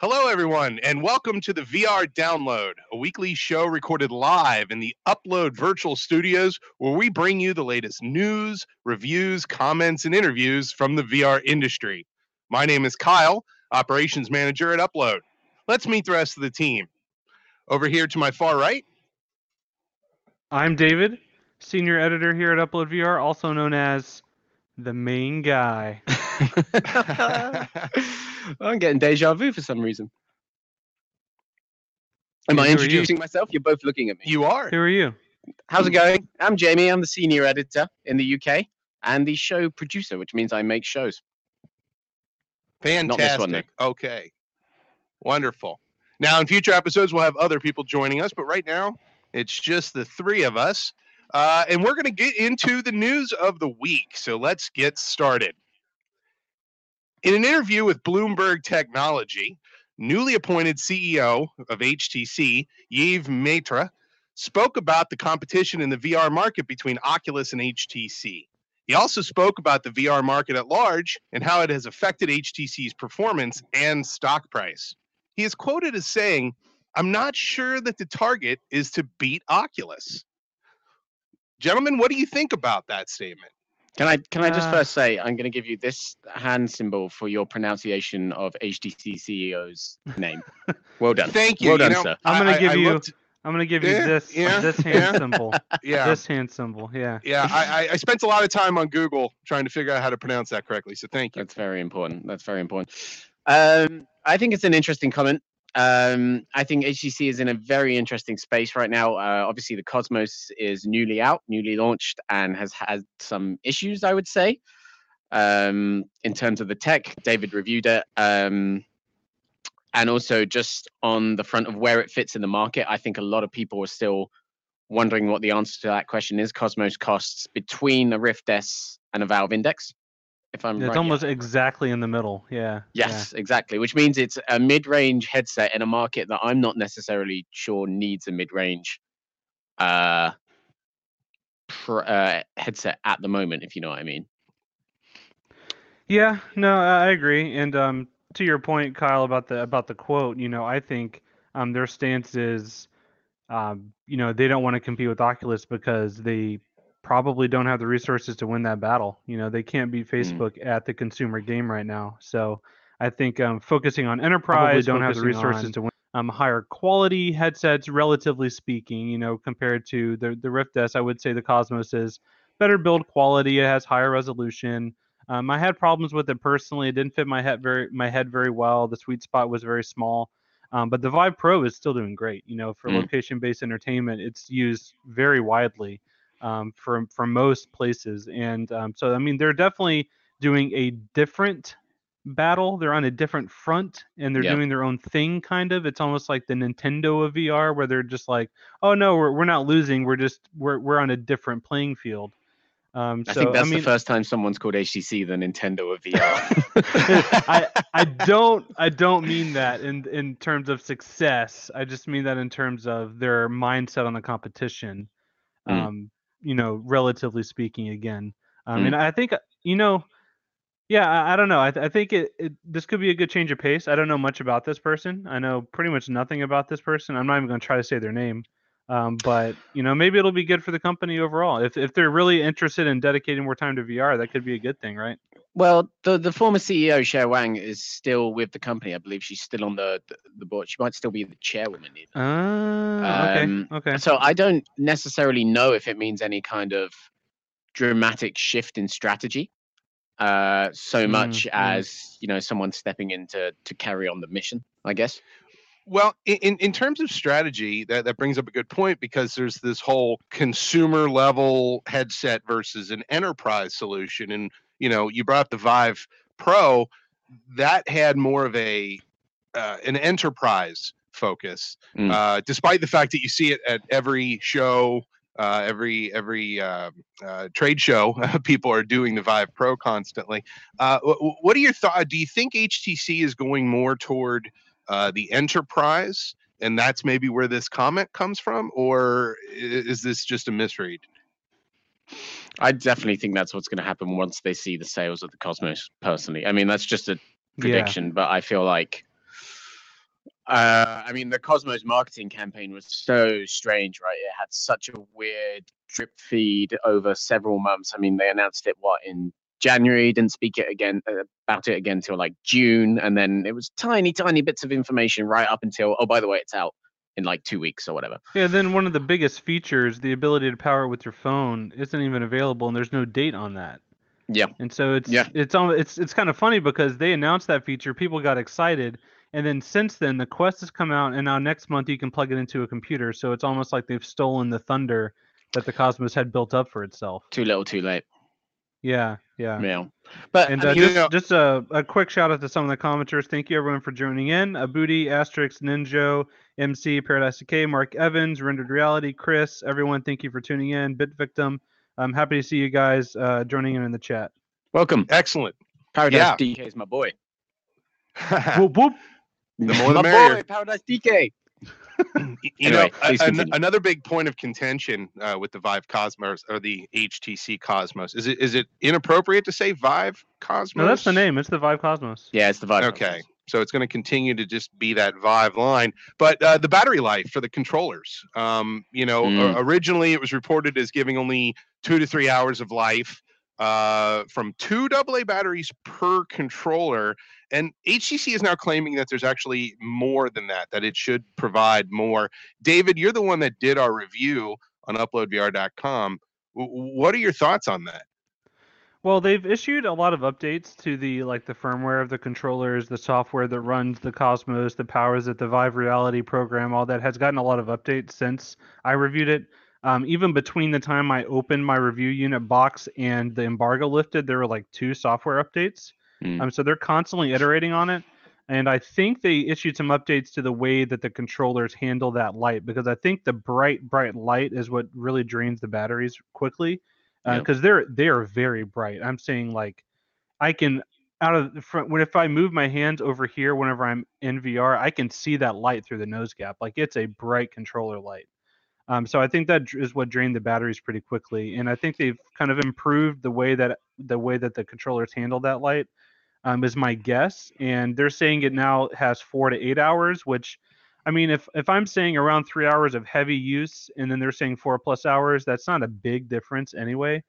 Hello, everyone, and welcome to the VR Download, a weekly show recorded live in the Upload Virtual Studios, where we bring you the latest news, reviews, comments, and interviews from the VR industry. My name is Kyle, Operations Manager at Upload. Let's meet the rest of the team. Over here to my far right, I'm David, Senior Editor here at Upload VR, also known as the main guy. I'm getting deja vu for some reason. Am Yeah, I who are you? introducing myself? You're both looking at me. you are. Who are you? How's it going? I'm Jamie. I'm the senior editor in the UK and the show producer, which means I make shows. Fantastic. one, okay. Wonderful. Now, in future episodes, we'll have other people joining us, but right now, it's just the three of us. Uh, and we're going to get into the news of the week. So let's get started. In an interview with Bloomberg Technology, newly appointed CEO of HTC, Yves Maitre, spoke about the competition in the VR market between Oculus and HTC. He also spoke about the VR market at large and how it has affected HTC's performance and stock price. He is quoted as saying, I'm not sure that the target is to beat Oculus. Gentlemen, what do you think about that statement? Can I can I just Uh, first say I'm going to give you this hand symbol for your pronunciation of HTC CEO's name. Well done. Thank you. Well You done, know, sir. I'm gonna I- I- give I you- looked- I'm gonna give you Yeah, this yeah, this hand yeah. symbol. yeah, This hand symbol. Yeah. yeah. I, I- I spent a lot of time on Google trying to figure out how to pronounce that correctly. So thank you. That's very important. That's very important. Um, I think it's an interesting comment. Um, I think HTC is in a very interesting space right now. Uh, obviously, the Cosmos is newly out, newly launched, and has had some issues, I would say, um, in terms of the tech. David reviewed it. Um, and also, just on the front of where it fits in the market, I think a lot of people are still wondering what the answer to that question is. Cosmos costs between a Rift S and a Valve Index. If I'm It's right, yeah. almost exactly in the middle. Yeah. yeah. Yes, exactly. Which means it's a mid-range headset in a market that I'm not necessarily sure needs a mid-range uh, pr- uh, headset at the moment, if you know what I mean. Yeah, no, I I agree. And um, to your point, Kyle, about the about the quote, you know, I think um, their stance is, um, you know, they don't want to compete with Oculus because they probably don't have the resources to win that battle. You know, they can't beat Facebook at the consumer game right now. So I think um, focusing on enterprise, don't have the resources on- to win. Um, higher quality headsets, relatively speaking, you know, compared to the the Rift S, I would say the Cosmos is better build quality. It has higher resolution. Um, I had problems with it personally. It didn't fit my head very my head very well. The sweet spot was very small. Um, but the Vive Pro is still doing great. You know, for Mm. location-based entertainment, it's used very widely um, for for most places. And um, so, I mean, they're definitely doing a different battle. They're on a different front, and they're Yeah. doing their own thing. Kind of. It's almost like the Nintendo of VR, where they're just like, "Oh no, we're we're not losing. We're just we're we're on a different playing field." Um, I so think that's I mean, the first time someone's called HTC the Nintendo of VR. I I don't I don't mean that in in terms of success. I just mean that in terms of their mindset on the competition. Mm. Um, you know, relatively speaking, again. Um, Mm. and I think you know, yeah, I, I don't know. I, th- I think it, it this could be a good change of pace. I don't know much about this person. I know pretty much nothing about this person. I'm not even going to try to say their name. Um, but you know, maybe it'll be good for the company overall. If if they're really interested in dedicating more time to VR, that could be a good thing, right? Well, the, the former CEO, Cher Wang, is still with the company. I believe she's still on the, the, the board. She might still be the chairwoman. Even. Ah, okay, Um, okay. So I don't necessarily know if it means any kind of dramatic shift in strategy, uh, so Mm, much mm. as you know someone stepping in to to carry on the mission. I guess. Well, in, in terms of strategy, that, that brings up a good point because there's this whole consumer level headset versus an enterprise solution. And, you know, you brought up the Vive Pro, that had more of a uh, an enterprise focus, Mm. uh, despite the fact that you see it at every show, uh, every every uh, uh, trade show, people are doing the Vive Pro constantly. Uh, wh- wh- what are your thoughts? Do you think HTC is going more toward uh, the enterprise, and that's maybe where this comment comes from, or is this just a misread? I definitely think that's what's going to happen once they see the sales of the Cosmos. Personally, I mean that's just a Yeah. prediction, but I feel like Uh, I mean, the Cosmos marketing campaign was so strange, right? It had such a weird drip feed over several months. I mean, they announced it what in January, didn't speak it again uh, about it again until like June, and then it was tiny, tiny bits of information right up until oh, by the way, it's out in like two weeks or whatever. Yeah, then one of the biggest features, the ability to power it with your phone, isn't even available, and there's no date on that. Yeah. And so it's Yeah. it's it's it's kind of funny because they announced that feature, people got excited, and then since then the Quest has come out, and now next month you can plug it into a computer. So it's almost like they've stolen the thunder that the Cosmos had built up for itself. Too little, too late. Yeah, yeah. Yeah. But And I uh, just, know- just a, a quick shout out to some of the commenters. Thank you everyone for joining in. Abudi, Asterix, Ninjo, MC, Paradise Decay, Mark Evans, Rendered Reality, Chris, everyone, thank you for tuning in. Bit Victim, I'm happy to see you guys uh, joining in in the chat. welcome. Excellent. Paradise Yeah. DK is my boy. whoop whoop. The more the my merrier. boy, Paradise DK. you Anyway, know, a- an- another big point of contention uh, with the Vive Cosmos or the HTC Cosmos is it is it inappropriate to say Vive Cosmos? No, that's the name. It's the Vive Cosmos. Yeah, it's the Vive. Okay, so it's going to continue to just be that Vive line, but uh, the battery life for the controllers. Um, you know, Mm. originally it was reported as giving only two to three hours of life uh, from two AA batteries per controller. And HTC is now claiming that there's actually more than that, that it should provide more. David, you're the one that did our review on uploadvr.com. What are your thoughts on that? Well, they've issued a lot of updates to the like the firmware of the controllers, the software that runs the Cosmos, the powers that the Vive Reality program, all that has gotten a lot of updates since I reviewed it. Um, even between the time I opened my review unit box and the embargo lifted, there were like two software updates. Mm. Um, so they're constantly iterating on it. And I think they issued some updates to the way that the controllers handle that light because I think the bright, bright light is what really drains the batteries quickly because they're they are very bright. I'm saying like I can out of the front when if I move my hands over here whenever I'm in VR, I can see that light through the nose gap. Like it's a bright controller light. Um, so I think that is what drained the batteries pretty quickly, and I think they've kind of improved the way that the way that the controllers handle that light. Um, is my guess, and they're saying it now has four to eight hours, which, I mean, if if I'm saying around three hours of heavy use, and then they're saying four plus hours, that's not a big difference anyway.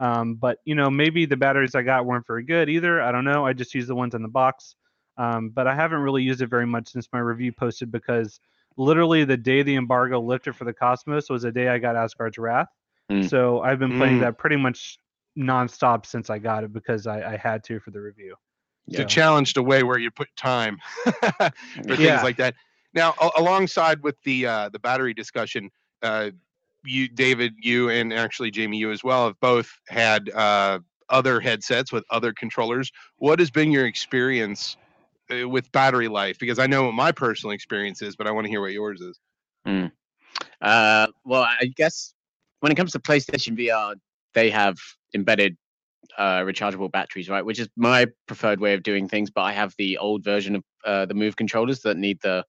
Um, but you know, maybe the batteries I got weren't very good either. I don't know. I just used the ones in the box. Um, but I haven't really used it very much since my review posted because literally the day the embargo lifted for the Cosmos was the day I got Asgard's Wrath. Mm. So I've been playing Mm. that pretty much nonstop since I got it because I, I had to for the review. It's Yeah. a challenged away where you put time for things Yeah. like that. Now, a- alongside with the uh, the battery discussion, uh, you, David, you, and actually Jamie, you as well, have both had uh, other headsets with other controllers. What has been your experience with battery life? Because I know what my personal experience is, but I want to hear what yours is. Uh, well, I guess when it comes to PlayStation VR, they have embedded uh, rechargeable batteries, right? Which is my preferred way of doing things. But I have the old version of uh, the Move controllers that need the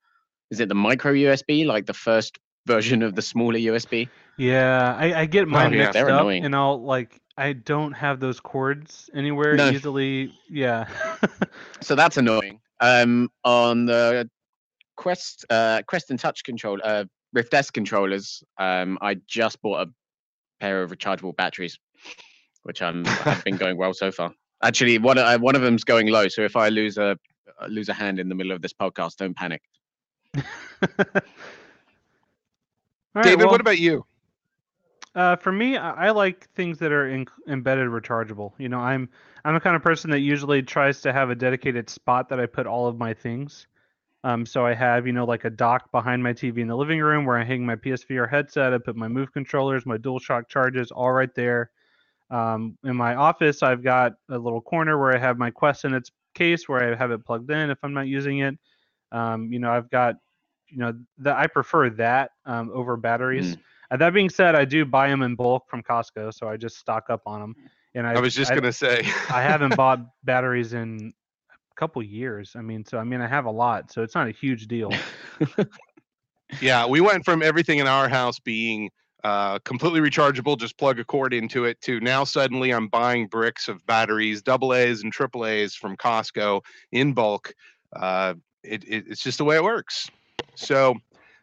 is it the micro USB, like the first version of the smaller USB? Yeah, I, I get mine yeah, mixed they're up, annoying. and I'll like I don't have those cords anywhere No. easily. Yeah. So that's annoying. Um, on the Quest, uh, Quest and Touch control, uh, Rift S controllers, um, I just bought a pair of rechargeable batteries, which um have been going well so far. Actually, one uh, one of them's going low, so if I lose a uh, lose a hand in the middle of this podcast, don't panic. All right, David, well, what about you? Uh, for me, I, I like things that are in, embedded rechargeable. You know, I'm I'm the kind of person that usually tries to have a dedicated spot that I put all of my things. Um, so I have you know like a dock behind my TV in the living room where I hang my PSVR headset. I put my Move controllers, my DualShock charges, all right there. Um, in my office, I've got a little corner where I have my Quest in its case where I have it plugged in if I'm not using it. Um, you know, I've got you know that I prefer that um, over batteries. Uh, that being said, I do buy them in bulk from Costco, so I just stock up on them. And I, I was just I, gonna say. I haven't bought batteries in a couple years. I mean, so I mean, I have a lot, so it's not a huge deal. Yeah, we went from everything in our house being uh, completely rechargeable, just plug a cord into it, to now suddenly I'm buying bricks of batteries, double A's and triple A's from Costco in bulk. Uh, it, it, it's just the way it works. So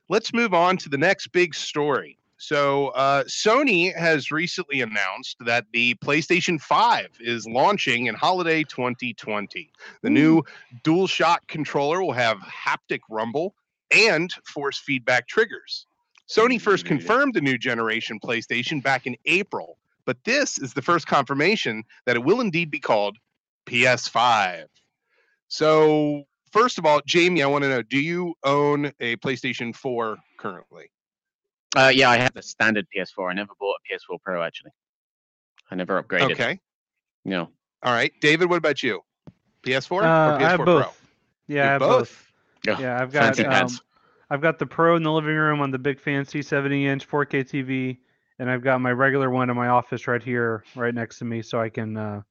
let's move on to the next big story. So uh, Sony has recently announced that the PlayStation 5 is launching in holiday 2020. The new DualShock controller will have haptic rumble and force feedback triggers. Sony first confirmed the new generation PlayStation back in April, but this is the first confirmation that it will indeed be called PS5. So, first of all, Jamie, I want to know do you own a PlayStation 4 currently? Uh, yeah, I have the standard PS4. I never bought a PS4 Pro actually. I never upgraded. Okay. No. All right. David, what about you? PS4 or Uh, PS4 I have Pro? Yeah, I have both? both. Yeah, Yeah, I've got Fancy um, pants. I've got the Pro in the living room on the big fancy 70 inch 4K TV, and I've got my regular one in my office right here, right next to me, so I can, uh,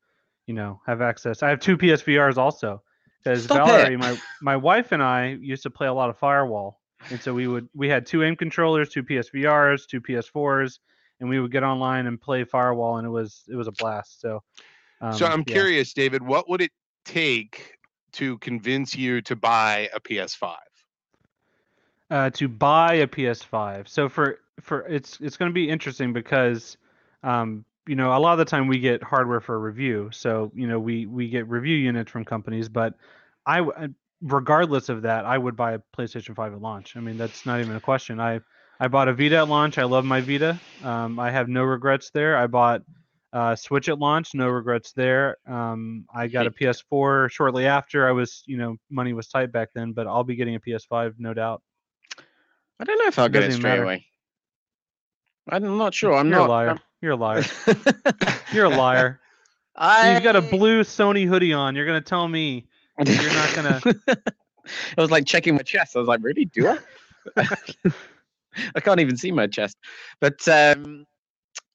you know, have access. I have two PSVRs also, because Stop Valerie, it. my my wife and I used to play a lot of Firewall, and so we would we had two aim controllers, two PSVRs, two PS4s, and we would get online and play Firewall, and it was it was a blast. So, um, so I'm yeah. curious, David, what would it take to convince you to buy a PS5? uh, to buy a PS5. So for for it's it's going to be interesting because um, you know a lot of the time we get hardware for review. So you know we we get review units from companies, but I regardless of that, I would buy a PlayStation 5 at launch. I mean that's not even a question. I I bought a Vita at launch. I love my Vita. Um, I have no regrets there. I bought uh, Switch at launch, no regrets there. Um, I got a PS4 shortly after. I was, you know, money was tight back then, but I'll be getting a PS5, no doubt. I don't know if I'll get it straight matter. away. I'm not sure. I'm You're not. a liar. You're a liar. You're a liar. I... You've got a blue Sony hoodie on. You're gonna tell me you're not gonna. I was like checking my chest. I was like, really? Do I? I can't even see my chest. But um,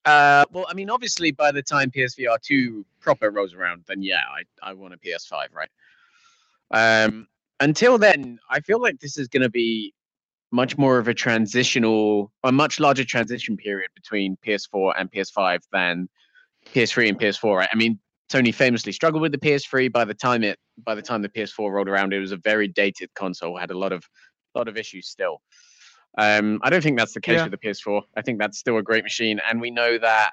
uh, well, I mean, obviously, by the time PSVR two proper rolls around, then yeah, I I want a PS5, right? Um, until then, I feel like this is going to be much more of a transitional, a much larger transition period between PS4 and PS5 than PS3 and PS4. Right? I mean, Sony famously struggled with the PS3. By the time it, by the time the PS4 rolled around, it was a very dated console. Had a lot of, lot of issues still. Um, I don't think that's the case Yeah. with the PS4. I think that's still a great machine, and we know that.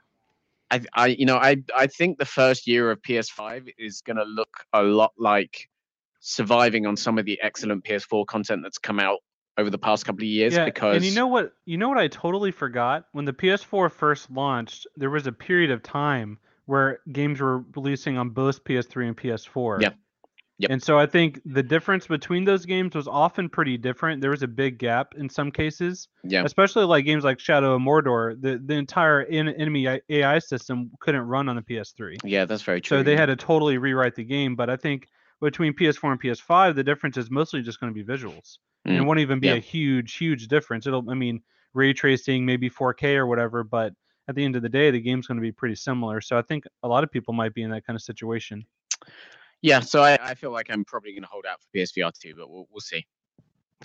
I, I, you know, I, I think the first year of PS5 is going to look a lot like surviving on some of the excellent PS4 content that's come out over the past couple of years. yeah, because and you know what? You know what? I totally forgot. When the PS4 first launched, there was a period of time where games were releasing on both PS3 and PS4. Yep. Yep. And so I think the difference between those games was often pretty different. There was a big gap in some cases. yeah, especially like games like Shadow of Mordor, the the entire en- enemy AI system couldn't run on the PS3. yeah, that's very true. So they had to totally rewrite the game. But I think between PS4 and PS5, the difference is mostly just going to be visuals. And it Mm, won't even be yeah. a huge, huge difference. It'll, I mean, ray tracing, maybe 4K or whatever. But at the end of the day, the game's going to be pretty similar. So I think a lot of people might be in that kind of situation. yeah. So I, I feel like I'm probably going to hold out for PSVR two, but we'll, we'll see.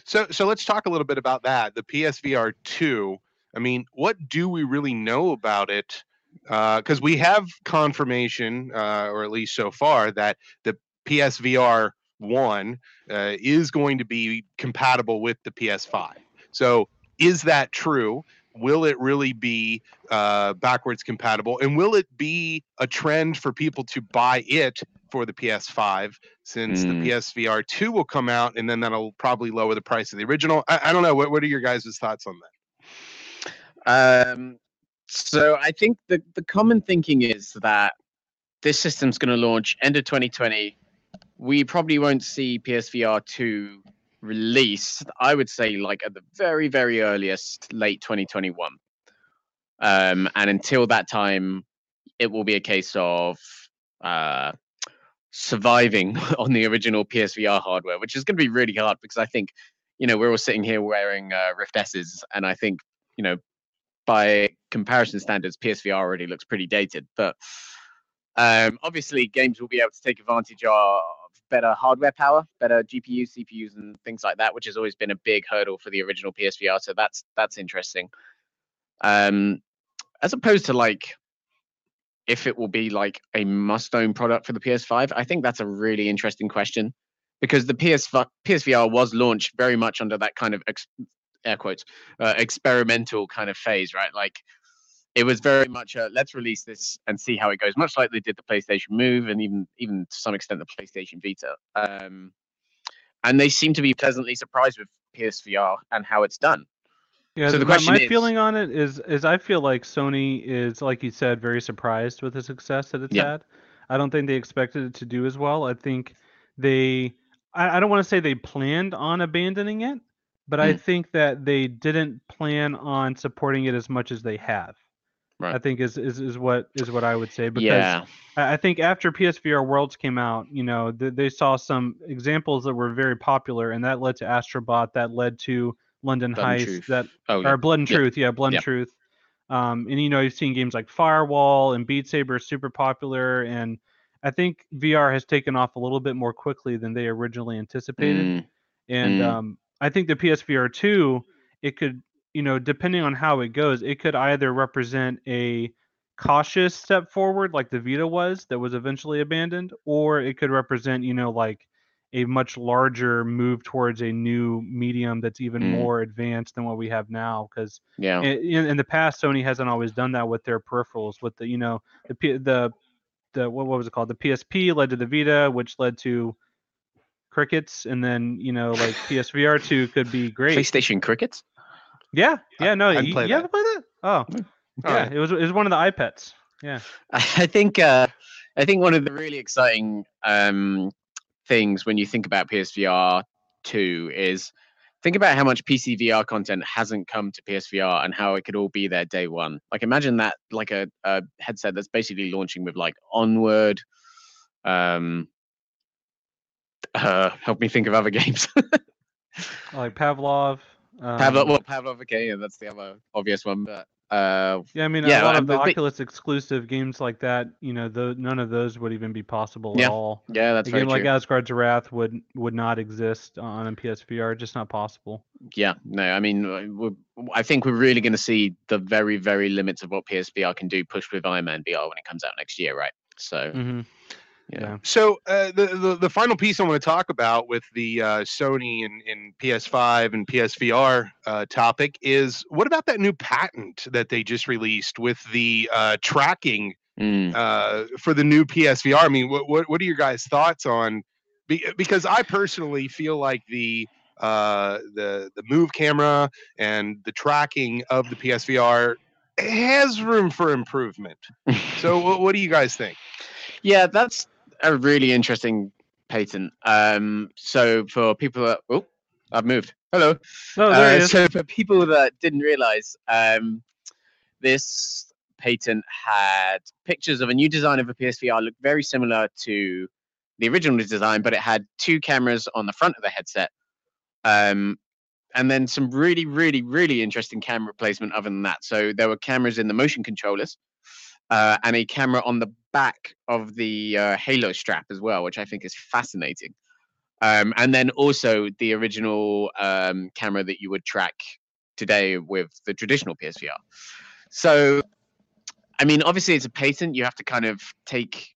So so let's talk a little bit about that. The PSVR 2. I mean, what do we really know about it? Because we have confirmation, uh, or at least so far, that the PSVR 1 uh, is going to be compatible with the PS5. So is that true? Will it really be uh, backwards compatible? And will it be a trend for people to buy it for the PS5 since Mm. the PSVR 2 will come out and then that'll probably lower the price of the original? I, I don't know. What, what are your guys' thoughts on that? Um, so I think the the common thinking is that this system's going to launch end of 2020. We probably won't see PSVR 2 released. I would say like at the very very earliest late 2021. Um, and until that time, it will be a case of uh, surviving on the original PSVR hardware, which is going to be really hard because I think, you know, we're all sitting here wearing uh, Rift S's, and I think, you know, by comparison standards, PSVR already looks pretty dated. But um, obviously, games will be able to take advantage of better hardware power, better GPUs, CPUs, and things like that, which has always been a big hurdle for the original PSVR. So that's that's interesting. Um, as opposed to like if it will be like a must-own product for the PS5, I think that's a really interesting question because the PS PSVR was launched very much under that kind of ex- air quotes uh, experimental kind of phase, right? Like it was very much a let's release this and see how it goes, much like they did the PlayStation Move and even even to some extent the PlayStation Vita. Um, and they seem to be pleasantly surprised with PSVR and how it's done. Yeah, So the my, question my is- feeling on it is is I feel like Sony is, like you said, very surprised with the success that it's Yeah. had. I don't think they expected it to do as well. I think they, I, I don't want to say they planned on abandoning it, but I Mm. think that they didn't plan on supporting it as much as they have. I think is, is is what is what I would say because yeah, I think after PSVR Worlds came out, you know, th- they saw some examples that were very popular, and that led to Astrobot, that led to London Blood Heist, Truth. that oh, or Blood and Yeah. Truth, yeah, Blood Yeah. and Truth. Um, and you know, you've seen games like Firewall and Beat Saber super popular, and I think VR has taken off a little bit more quickly than they originally anticipated. Mm, And Mm. um, I think the PSVR 2, it could, you know, depending on how it goes, it could either represent a cautious step forward like the Vita was that was eventually abandoned, or it could represent, you know, like a much larger move towards a new medium that's even Mm. more advanced than what we have now. Because yeah, in, in the past, Sony hasn't always done that with their peripherals. With the, you know, the P- the the what, what was it called? The PSP led to the Vita, which led to crickets, and then you know, like PSVR two could be great. PlayStation Crickets. Yeah, yeah, no, I'd you, play you that. haven't played? Oh, yeah, right. it was it was one of the iPads. Yeah, I think uh, I think one of the really exciting um, things when you think about PSVR two is think about how much PC VR content hasn't come to PSVR and how it could all be there day one. Like imagine that like a, a headset that's basically launching with like Onward. Um, uh, help me think of other games. like Pavlov. Um, Pavlov, well, Pavlov, okay, yeah, that's the other obvious one. But uh, Yeah, I mean, Yeah, a lot of the but- Oculus exclusive games like that, you know, the, none of those would even be possible Yeah, at all. yeah, that's a game like true. Asgard's Wrath would would not exist on a PSVR, just not possible. Yeah, no, I mean, uh, I think we're really going to see the very, very limits of what PSVR can do pushed with Iron Man VR when it comes out next year, right? So, hmm yeah. yeah. So uh, the, the the final piece I want to talk about with the uh, Sony and, and PS5 and PSVR uh, topic is what about that new patent that they just released with the uh, tracking Mm, uh, for the new PSVR? I mean, what what, what are your guys' thoughts on? Be, because I personally feel like the uh, the the move camera and the tracking of the PSVR has room for improvement. So, what, what do you guys think? yeah, that's a really interesting patent. Um, so for people that, oh, I've moved. Hello. Oh, there Uh, so for people that didn't realize, um, this patent had pictures of a new design of a PSVR looked very similar to the original design, but it had two cameras on the front of the headset. Um, and then some really, really, really interesting camera placement other than that. So there were cameras in the motion controllers uh, and a camera on the back of the uh, Halo strap as well, which I think is fascinating. Um, and then also the original um, camera that you would track today with the traditional PSVR. So, I mean, obviously it's a patent. You have to kind of take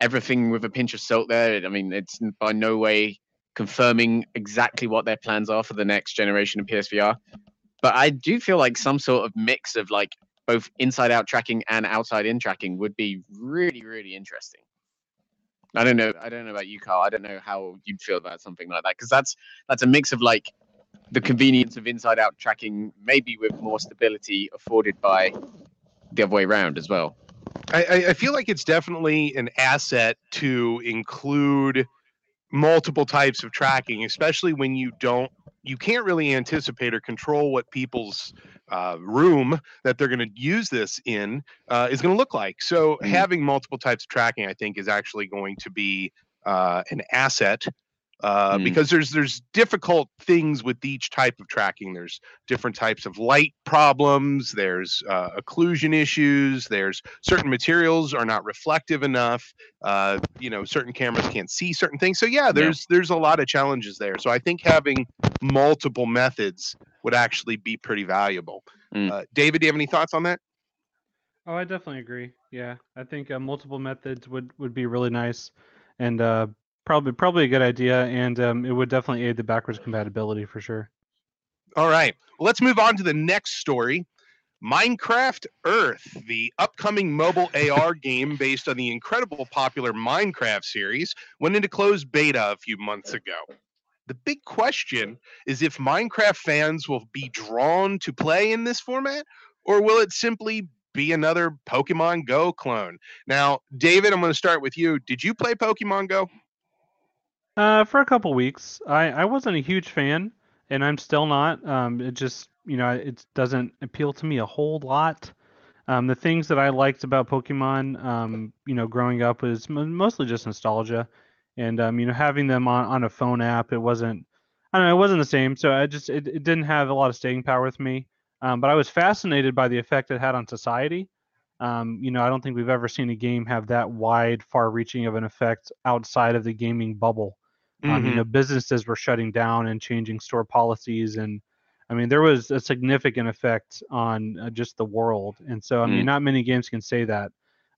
everything with a pinch of salt there. I mean, it's by no way confirming exactly what their plans are for the next generation of PSVR. But I do feel like some sort of mix of like both inside out tracking and outside in tracking would be really, really interesting. I don't know. I don't know about you, Carl. I don't know how you'd feel about something like that because that's that's a mix of like the convenience of inside out tracking, maybe with more stability afforded by the other way around as well. I, I- I feel like it's definitely an asset to include multiple types of tracking, especially when you don't, you can't really anticipate or control what people's uh, room that they're going to use this in uh, is going to look like. So Mhm. having multiple types of tracking, I think, is actually going to be uh, an asset. Uh, Mm. Because there's there's difficult things with each type of tracking. There's different types of light problems. There's uh, occlusion issues. There's certain materials are not reflective enough. Uh, you know, certain cameras can't see certain things. So yeah, there's there's a lot of challenges there. So I think having multiple methods would actually be pretty valuable. Mm. Uh, David, do you have any thoughts on that? Oh, I definitely agree. Yeah, I think uh, multiple methods would would be really nice, and uh, Probably probably a good idea, and um, it would definitely aid the backwards compatibility for sure. All right. Let's move on to the next story. Minecraft Earth, the upcoming mobile AR game based on the incredible popular Minecraft series, went into closed beta a few months ago. The big question is if Minecraft fans will be drawn to play in this format, or will it simply be another Pokemon Go clone? Now, David, I'm going to start with you. Did you play Pokemon Go? Uh, for a couple weeks, I I wasn't a huge fan, and I'm still not. Um, it just you know it doesn't appeal to me a whole lot. Um, the things that I liked about Pokemon, um, you know, growing up was mostly just nostalgia, and um, you know, having them on, on a phone app, it wasn't, I don't know, it wasn't the same. So I just, it, it didn't have a lot of staying power with me. Um, but I was fascinated by the effect it had on society. Um, you know, I don't think we've ever seen a game have that wide, far-reaching of an effect outside of the gaming bubble. Um, you Mhm. know, businesses were shutting down and changing store policies, and I mean, there was a significant effect on uh, just the world. And so, I mean, Mm. not many games can say that.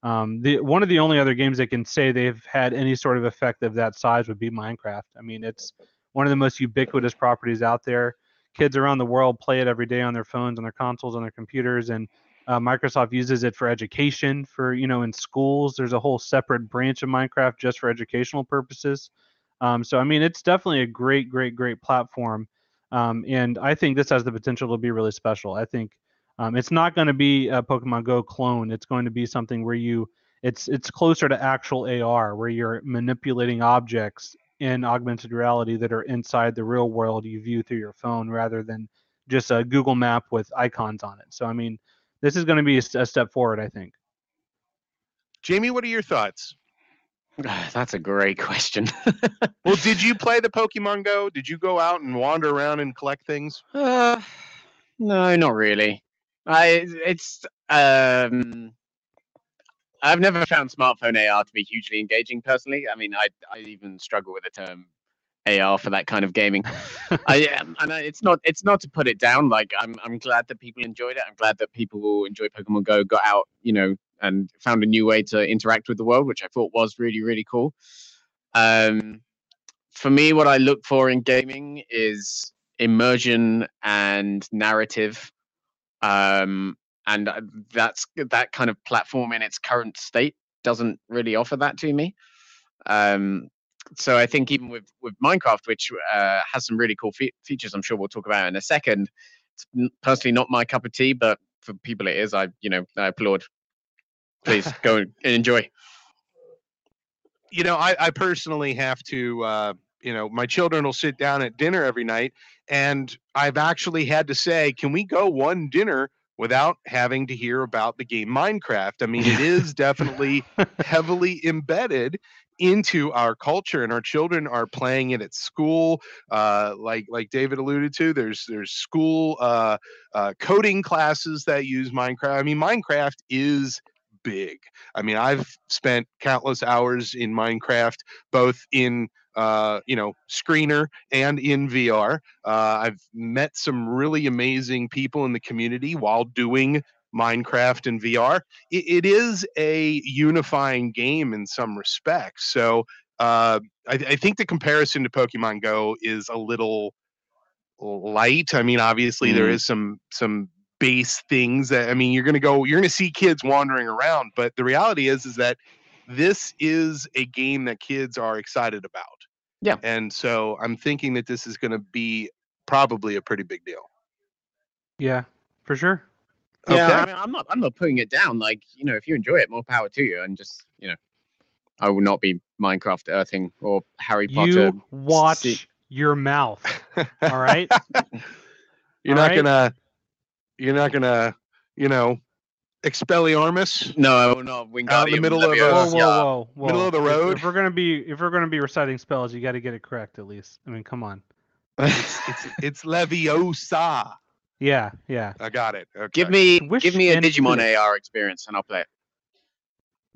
Um, the one of the only other games that can say they've had any sort of effect of that size would be Minecraft. I mean, it's one of the most ubiquitous properties out there. Kids around the world play it every day on their phones, on their consoles, on their computers, and uh, Microsoft uses it for education. For you know, in schools, there's a whole separate branch of Minecraft just for educational purposes. Um, so I mean, it's definitely a great, great, great platform, um, and I think this has the potential to be really special. I think um, it's not going to be a Pokemon Go clone. It's going to be something where you it's it's closer to actual AR, where you're manipulating objects in augmented reality that are inside the real world you view through your phone, rather than just a Google map with icons on it. So I mean, this is going to be a step forward. I think. Jamie, what are your thoughts? That's a great question. Well, did you play the Pokemon Go? Did you go out and wander around and collect things? Uh, no, not really. I it's um I've never found smartphone AR to be hugely engaging personally. I mean, I I even struggle with the term AR for that kind of gaming. I um, and I, it's not it's not to put it down. Like I'm I'm glad that people enjoyed it. I'm glad that people who enjoy Pokemon Go got out, you know, and found a new way to interact with the world, which I thought was really really cool. Um, for me, what I look for in gaming is immersion and narrative. Um, and that's that kind of platform in its current state doesn't really offer that to me. Um, so I think even with with Minecraft, which uh, has some really cool fe- features, I'm sure we'll talk about in a second. It's personally not my cup of tea, but for people it is. I you know I applaud. Please go and enjoy. you know, I, I personally have to, uh, you know, my children will sit down at dinner every night, and I've actually had to say, can we go one dinner without having to hear about the game Minecraft? I mean, it is definitely heavily embedded into our culture and our children are playing it at school uh, like like david alluded to there's there's school uh, uh, coding classes that use minecraft i mean minecraft is big I mean, I've spent countless hours in Minecraft, both in uh, you know screener and in VR. Uh, I've met some really amazing people in the community while doing Minecraft and VR. It, it is a unifying game in some respects. So uh, I, I think the comparison to Pokemon Go is a little light. I mean, obviously there Mm. is some some base things that I mean you're gonna go you're gonna see kids wandering around, but the reality is is that this is a game that kids are excited about. Yeah. And so I'm thinking that this is gonna be probably a pretty big deal. Yeah, for sure. Yeah, I mean, I'm not. I'm not putting it down. Like you know, if you enjoy it, more power to you. And just you know, I will not be Minecraft earthing or Harry Potter. You watch see- your mouth. All right. You're All not right. gonna you're not gonna, you know, Expelliarmus. No, I will not. Wingardium Out in the middle of, Leviosa. whoa, whoa, whoa, whoa. middle of the road? If, we're gonna be if we're gonna be reciting spells, you got to get it correct at least. I mean, come on. It's it's Leviosa. Yeah, yeah. I got it. Okay. Give me, Wish give me a Digimon. AR experience, and I'll play it.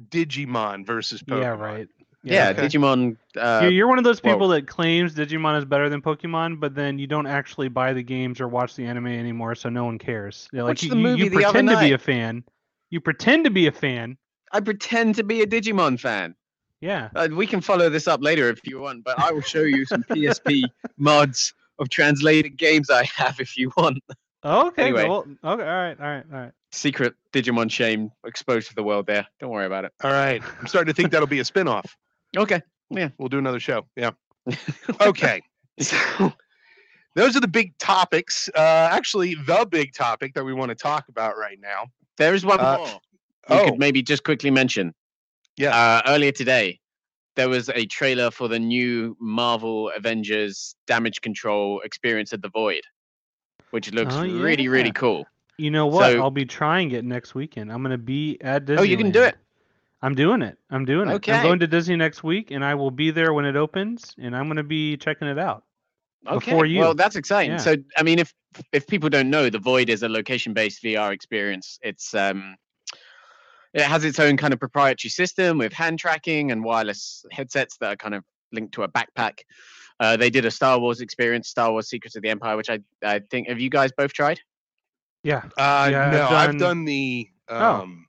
Digimon versus Pokemon. Yeah, right. Yeah, okay. Digimon. Uh, you're, you're one of those well- people that claims Digimon is better than Pokemon, but then you don't actually buy the games or watch the anime anymore, so no one cares. You're like Watched you, the you- movie you the other pretend to be a fan. You pretend to be a fan. I pretend to be a Digimon fan. Yeah. Uh, we can follow this up later if you want, but I will show you some PSP mods of translated games I have if you want. Oh, okay. Anyway. Well, okay. All right. All right. All right. Secret Digimon shame exposed to the world there. Don't worry about it. All right. I'm starting to think that'll be a spin-off. Okay. Yeah, we'll do another show. Yeah. Okay. So those are the big topics. Uh, actually, the big topic that we want to talk about right now. There is one Uh, more. We oh, could maybe just quickly mention. Yeah. Uh, earlier today, there was a trailer for the new Marvel Avengers Damage Control Experience at the Void, which looks Oh, really, yeah. really cool. You know what? So- I'll be trying it next weekend. I'm gonna be at Disney. Oh, you can do it. I'm doing it. I'm doing it. Okay. I'm going to Disney next week, and I will be there when it opens, and I'm gonna be checking it out. Okay. Before you. Well, that's exciting. Yeah. So, I mean, if if people don't know, the Void is a location-based VR experience. It's um, it has its own kind of proprietary system with hand tracking and wireless headsets that are kind of linked to a backpack. Uh, they did a Star Wars experience, Star Wars: Secrets of the Empire, which I I think have you guys both tried? Yeah. uh, yeah, I've no, I've done- done the Oh. um,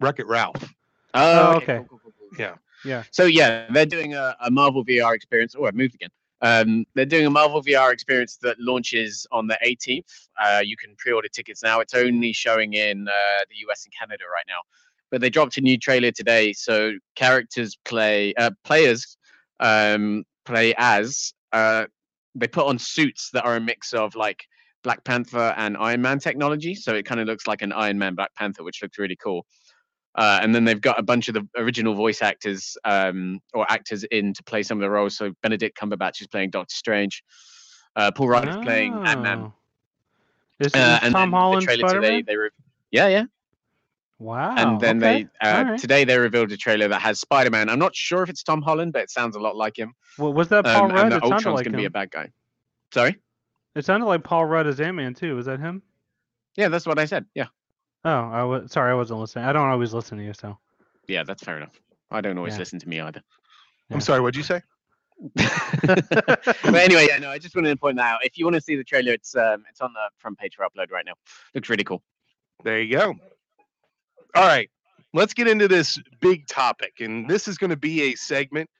Wreck It Ralph. Oh, okay. cool, cool, cool, cool. Yeah. Yeah. So yeah, they're doing a, a Marvel VR experience. Oh, I moved again. Um, they're doing a Marvel VR experience that launches on the 18th. Uh, you can pre-order tickets now. It's only showing in uh, the US and Canada right now. But they dropped a new trailer today, so characters play uh, players um, play as uh, they put on suits that are a mix of like Black Panther and Iron Man technology. So it kind of looks like an Iron Man Black Panther, which looks really cool. Uh, and then they've got a bunch of the original voice actors um, or actors in to play some of the roles. So Benedict Cumberbatch is playing Doctor Strange. Uh, Paul Rudd is playing Ant Man. Oh. Is, Uh, and Tom Holland the trailer today, they re- yeah, yeah. Wow. and then okay. they uh, alright. today they revealed a trailer that has Spider Man. I'm not sure if it's Tom Holland, but it sounds a lot like him. Well, was that Paul Um, Rudd? and It that sounded Ultron's like gonna be a bad guy. Sorry. It sounded like Paul Rudd as Ant-Man too. Was that him? Yeah, that's what I said. Yeah, Oh, I was sorry, I wasn't listening. I don't always listen to you, so. yeah, that's fair enough. I don't always Yeah. listen to me either. Yeah. I'm sorry. What'd you say? but anyway, yeah, no, I just wanted to point that out. If you want to see the trailer, it's um, it's on the front page for upload right now. Looks really cool. There you go. All right, let's get into this big topic, and this is going to be a segment.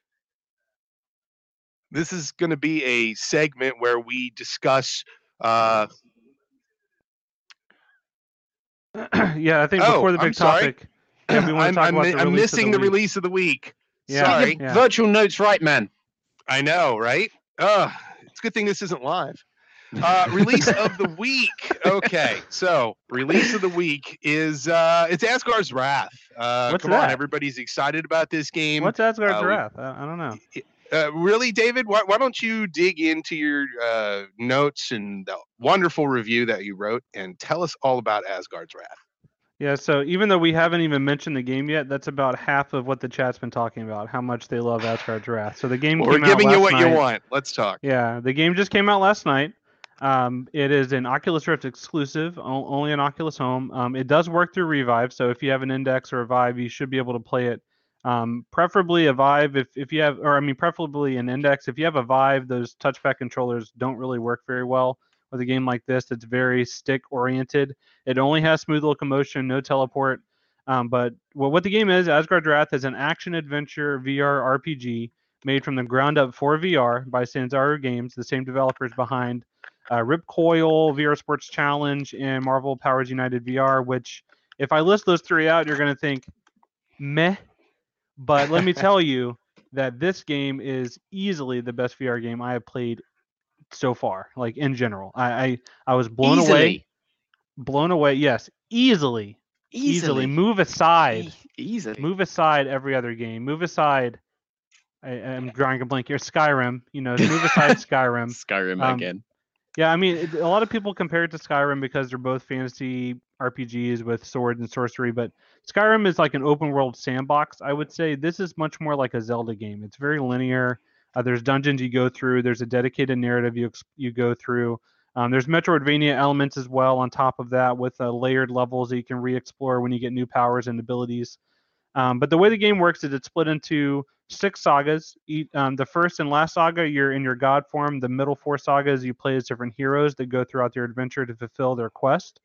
This is going to be a segment where we discuss. Uh, yeah, I think Oh, before the I'm big sorry. topic. Yeah, we want I'm, to talk I'm, about mi- the I'm missing the, week. release of the week. Yeah, Sorry, yeah. Virtual notes, right, man? I know, right? Uh, it's a good thing this isn't live. Uh, release of the week. Okay, so release of the week is uh, it's Asgard's Wrath. Uh, What's come on, that? everybody's excited about this game. What's Asgard's uh, Wrath? I, I don't know. Uh, really, David? Why, why don't you dig into your uh, notes and the wonderful review that you wrote and tell us all about Asgard's Wrath? Yeah, so even though we haven't even mentioned the game yet, that's about half of what the chat's been talking about, how much they love Asgard's Wrath. So the game Well, we're giving you what you want. Let's talk. Yeah, the game just came out last night. Um, it is an Oculus Rift exclusive, only an Oculus Home. Um, it does work through Revive, so if you have an Index or a Vive, you should be able to play it. Um, preferably a Vive if, if you have, or I mean, preferably an Index. If you have a Vive, those touchpad controllers don't really work very well with a game like this. that's very stick oriented. It only has smooth locomotion, no teleport. Um, but well, what the game is, Asgard Wrath is an action adventure VR RPG made from the ground up for VR by Sanzaru Games, the same developers behind uh, Ripcoil, VR Sports Challenge, and Marvel Powers United VR. Which, if I list those three out, you're going to think meh. But let me tell you that this game is easily the best VR game I have played so far. Like in general, I I, I was blown away. Blown away. Yes, easily, easily. Move aside E- Easily. move aside every other game. Move aside. I, I'm drawing a blank here. Skyrim. You know, move aside Skyrim. Skyrim Um, again. Yeah, I mean, it, a lot of people compare it to Skyrim because they're both fantasy RPGs with sword and sorcery, but Skyrim is like an open world sandbox. I would say this is much more like a Zelda game. It's very linear. Uh, there's dungeons you go through. There's a dedicated narrative you you go through. Um, there's Metroidvania elements as well on top of that with uh, layered levels that you can re-explore when you get new powers and abilities. Um, but the way the game works is it's split into six sagas. Um, the first and last saga, you're in your god form. The middle four sagas, you play as different heroes that go throughout their adventure to fulfill their quest.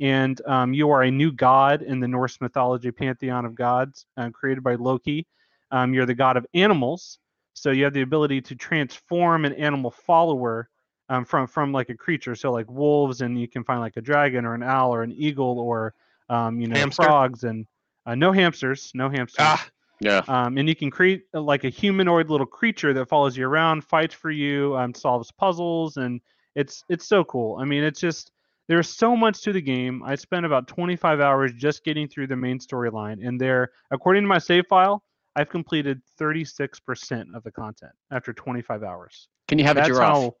And um, you are a new god in the Norse mythology pantheon of gods uh, created by Loki. um, you're the god of animals. So you have the ability to transform an animal follower um, from from like a creature. So like wolves, and you can find like a dragon or an owl or an eagle or um, you know Hamster? frogs and uh, no hamsters, no hamsters. Ah, Yeah. Um, and you can create uh, like a humanoid little creature that follows you around, fights for you, um, solves puzzles, and it's it's so cool. I mean, it's just there's so much to the game. I spent about 25 hours just getting through the main storyline, and there, according to my save file, I've completed 36% of the content after 25 hours. Can you have a giraffe? how.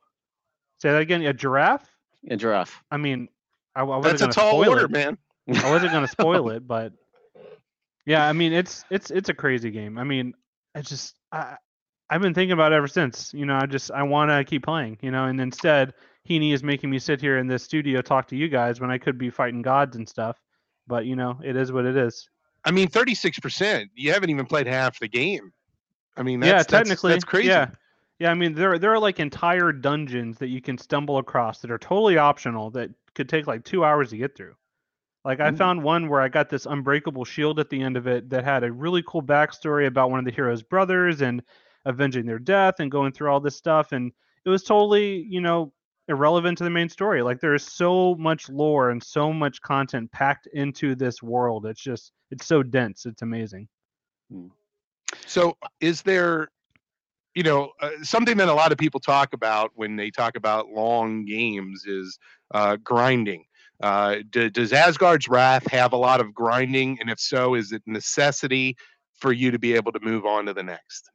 Say that again. A giraffe? A giraffe. I mean, I, I wasn't that's a gonna tall spoil order, it. man. I wasn't gonna spoil it, but yeah, I mean it's it's it's a crazy game. I mean, I just I I've been thinking about it ever since. You know, I just I want to keep playing. You know, and instead Heaney is making me sit here in this studio talk to you guys when I could be fighting gods and stuff. But you know, it is what it is. I mean, 36%. You haven't even played half the game. I mean, that's, yeah, that's- technically, that's, crazy. Yeah, yeah. I mean, there there are like entire dungeons that you can stumble across that are totally optional that could take like two hours to get through. Like I mm-hmm. found one where I got this unbreakable shield at the end of it that had a really cool backstory about one of the hero's brothers and avenging their death and going through all this stuff, and it was totally you know irrelevant to the main story. Like there is so much lore and so much content packed into this world. It's just it's so dense. It's amazing. So, is there, you know, uh, something that a lot of people talk about when they talk about long games is uh, grinding. Uh, does Asgard's Wrath have a lot of grinding? And if so, is it necessity for you to be able to move on to the next?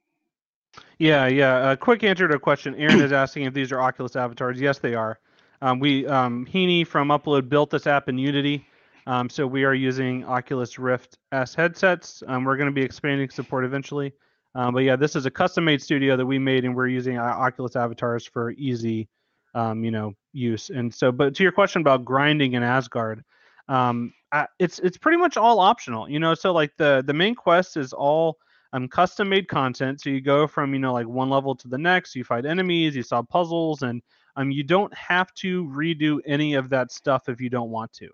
Yeah, yeah. A quick answer to a question. Aaron is asking if these are Oculus avatars. Yes, they are. Um, we um, Heaney from Upload built this app in Unity, um, so we are using Oculus Rift S headsets. Um, we're going to be expanding support eventually, um, but yeah, this is a custom-made studio that we made, and we're using Oculus avatars for easy, um, you know, use. And so, but to your question about grinding in Asgard, um, I, it's it's pretty much all optional. You know, so like the the main quest is all um, custom made content. So you go from, you know, like one level to the next, you fight enemies, you solve puzzles, and um, you don't have to redo any of that stuff if you don't want to.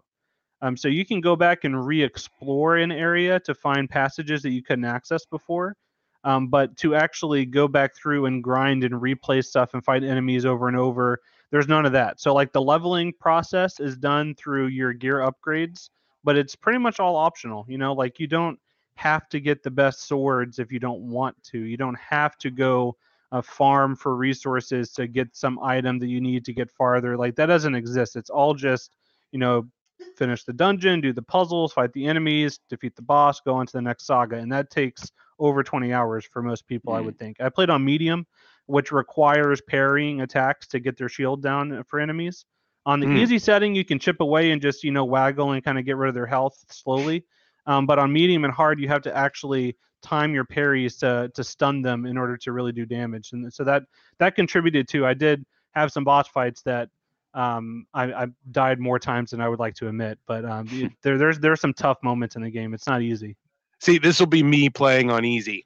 Um, so you can go back and re-explore an area to find passages that you couldn't access before. Um, but to actually go back through and grind and replay stuff and fight enemies over and over, there's none of that. So like the leveling process is done through your gear upgrades, but it's pretty much all optional. You know, like you don't have to get the best swords if you don't want to. You don't have to go uh, farm for resources to get some item that you need to get farther. Like that doesn't exist. It's all just, you know, finish the dungeon, do the puzzles, fight the enemies, defeat the boss, go on to the next saga. And that takes over 20 hours for most people, I Mm. would think. I played on medium, which requires parrying attacks to get their shield down for enemies. On the Mm. easy setting, you can chip away and just, you know, waggle and kind of get rid of their health slowly. Um, but on medium and hard, you have to actually time your parries to to stun them in order to really do damage. And so that that contributed to. I did have some boss fights that um, I, I died more times than I would like to admit. But um, it- there there's there's some tough moments in the game. It's not easy. See, this will be me playing on easy.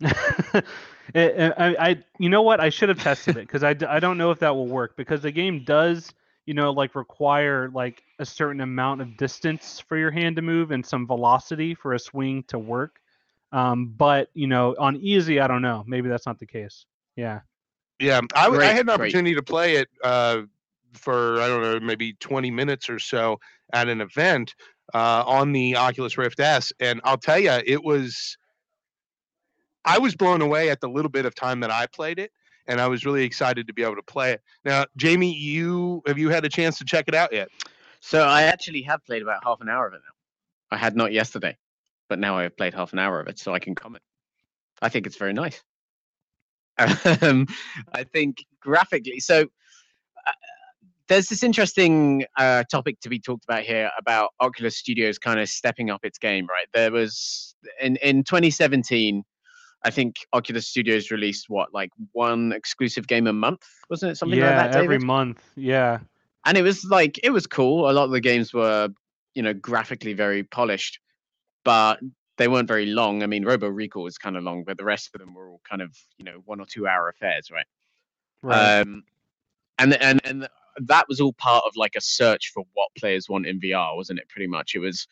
It- it- I, I you know what I should have tested it because I, I don't know if that will work because the game does you know like require like a certain amount of distance for your hand to move and some velocity for a swing to work. Um, but you know on easy I don't know. Maybe that's not the case. Yeah. Yeah, I, Great, had an great. opportunity to play it uh, for I don't know maybe 20 minutes or so at an event uh, on the Oculus Rift S, and I'll tell you, it was I was blown away at the little bit of time that I played it, and I was really excited to be able to play it. Now, Jamie, you have you had a chance to check it out yet? So I actually have played about half an hour of it now. I had not yesterday, but now I have played half an hour of it, so I can comment. I think it's very nice. Um, I think graphically, so uh, there's this interesting uh, topic to be talked about here about Oculus Studios kind of stepping up its game. Right, there was in in 2017. I think Oculus Studios released what, like one exclusive game a month, wasn't it? Something yeah like that. every month yeah and it was like it was cool. A lot of the games were, you know, graphically very polished, but they weren't very long. I mean, Robo Recall was kind of long, but the rest of them were all kind of, you know, one or two hour affairs, right? right Um, and and and that was all part of like a search for what players want in VR, wasn't it? Pretty much, it was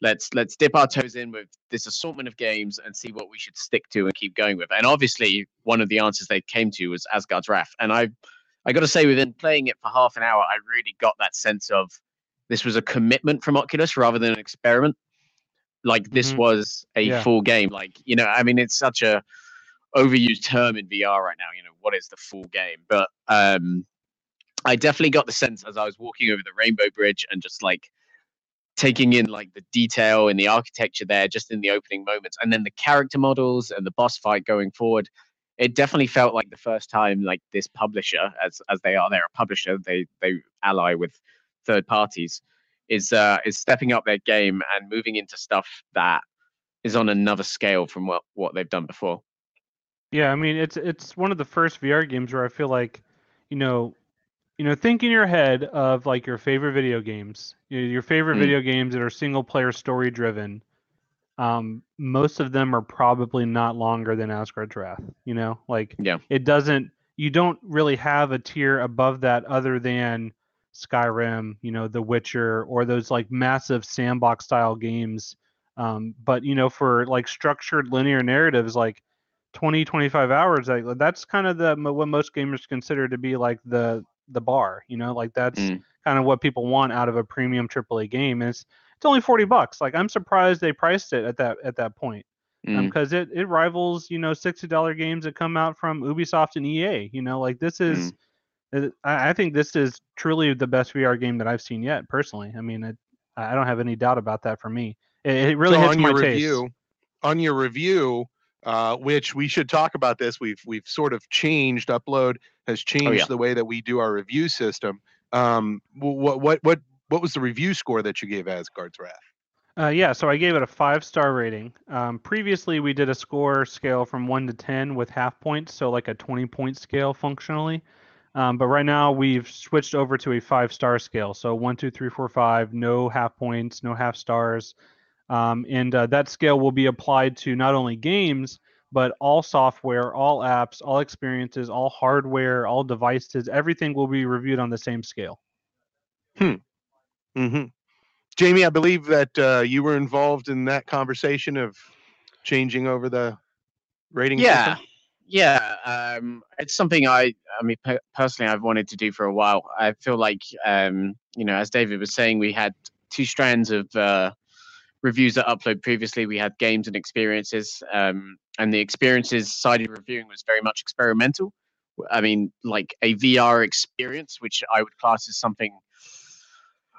let's let's dip our toes in with this assortment of games and see what we should stick to and keep going with. And obviously, one of the answers they came to was Asgard's Wrath. And I I got to say, within playing it for half an hour, I really got that sense of this was a commitment from Oculus rather than an experiment. Like this Mhm. was a Yeah. full game. Like you know, I mean, it's such a overused term in VR right now. You know, what is the full game? But um, I definitely got the sense as I was walking over the Rainbow Bridge and just like taking in like the detail and the architecture there just in the opening moments and then the character models and the boss fight going forward it definitely felt like the first time like this publisher as as they are they're a publisher they they ally with third parties is uh is stepping up their game and moving into stuff that is on another scale from what what they've done before. Yeah, I mean it's it's one of the first VR games where I feel like, you know, you know, think in your head of like your favorite video games, you know, your favorite Mm. video games that are single player story driven. Um, most of them are probably not longer than Asgard's Wrath. You know, like Yeah. it doesn't. You don't really have a tier above that other than Skyrim, you know, The Witcher, or those like massive sandbox style games. Um, but you know, for like structured linear narratives, like 20 25 hours like that's kind of the what most gamers consider to be like the the bar you know like that's Mm. kind of what people want out of a premium AAA game is it's only 40 bucks like i'm surprised they priced it at that at that point Mm. because it it rivals you know $60 games that come out from ubisoft and ea you know like this is it- I, I think this is truly the best vr game that i've seen yet personally i mean it, i don't have any doubt about that for me it, it really so hits on my your taste review, on your review, uh, which we should talk about this. We've we've sort of changed. Upload has changed Oh, yeah. the way that we do our review system. Um, what what what what was the review score that you gave Asgard's Wrath? Uh, yeah, so I gave it a five star rating. Um, previously, we did a score scale from one to ten with half points, so like a twenty point scale functionally. Um, but right now we've switched over to a five star scale, so one, two, three, four, five, no half points, no half stars, um, and uh, that scale will be applied to not only games but all software, all apps, all experiences, all hardware, all devices. Everything will be reviewed on the same scale. hmm Mhm. Jamie, I believe that uh, you were involved in that conversation of changing over the rating yeah system. yeah um it's something i i mean per- personally i've wanted to do for a while i feel like um you know as david was saying we had two strands of uh reviews that upload previously we had games and experiences um and the experiences sided reviewing was very much experimental i mean like a vr experience which i would class as something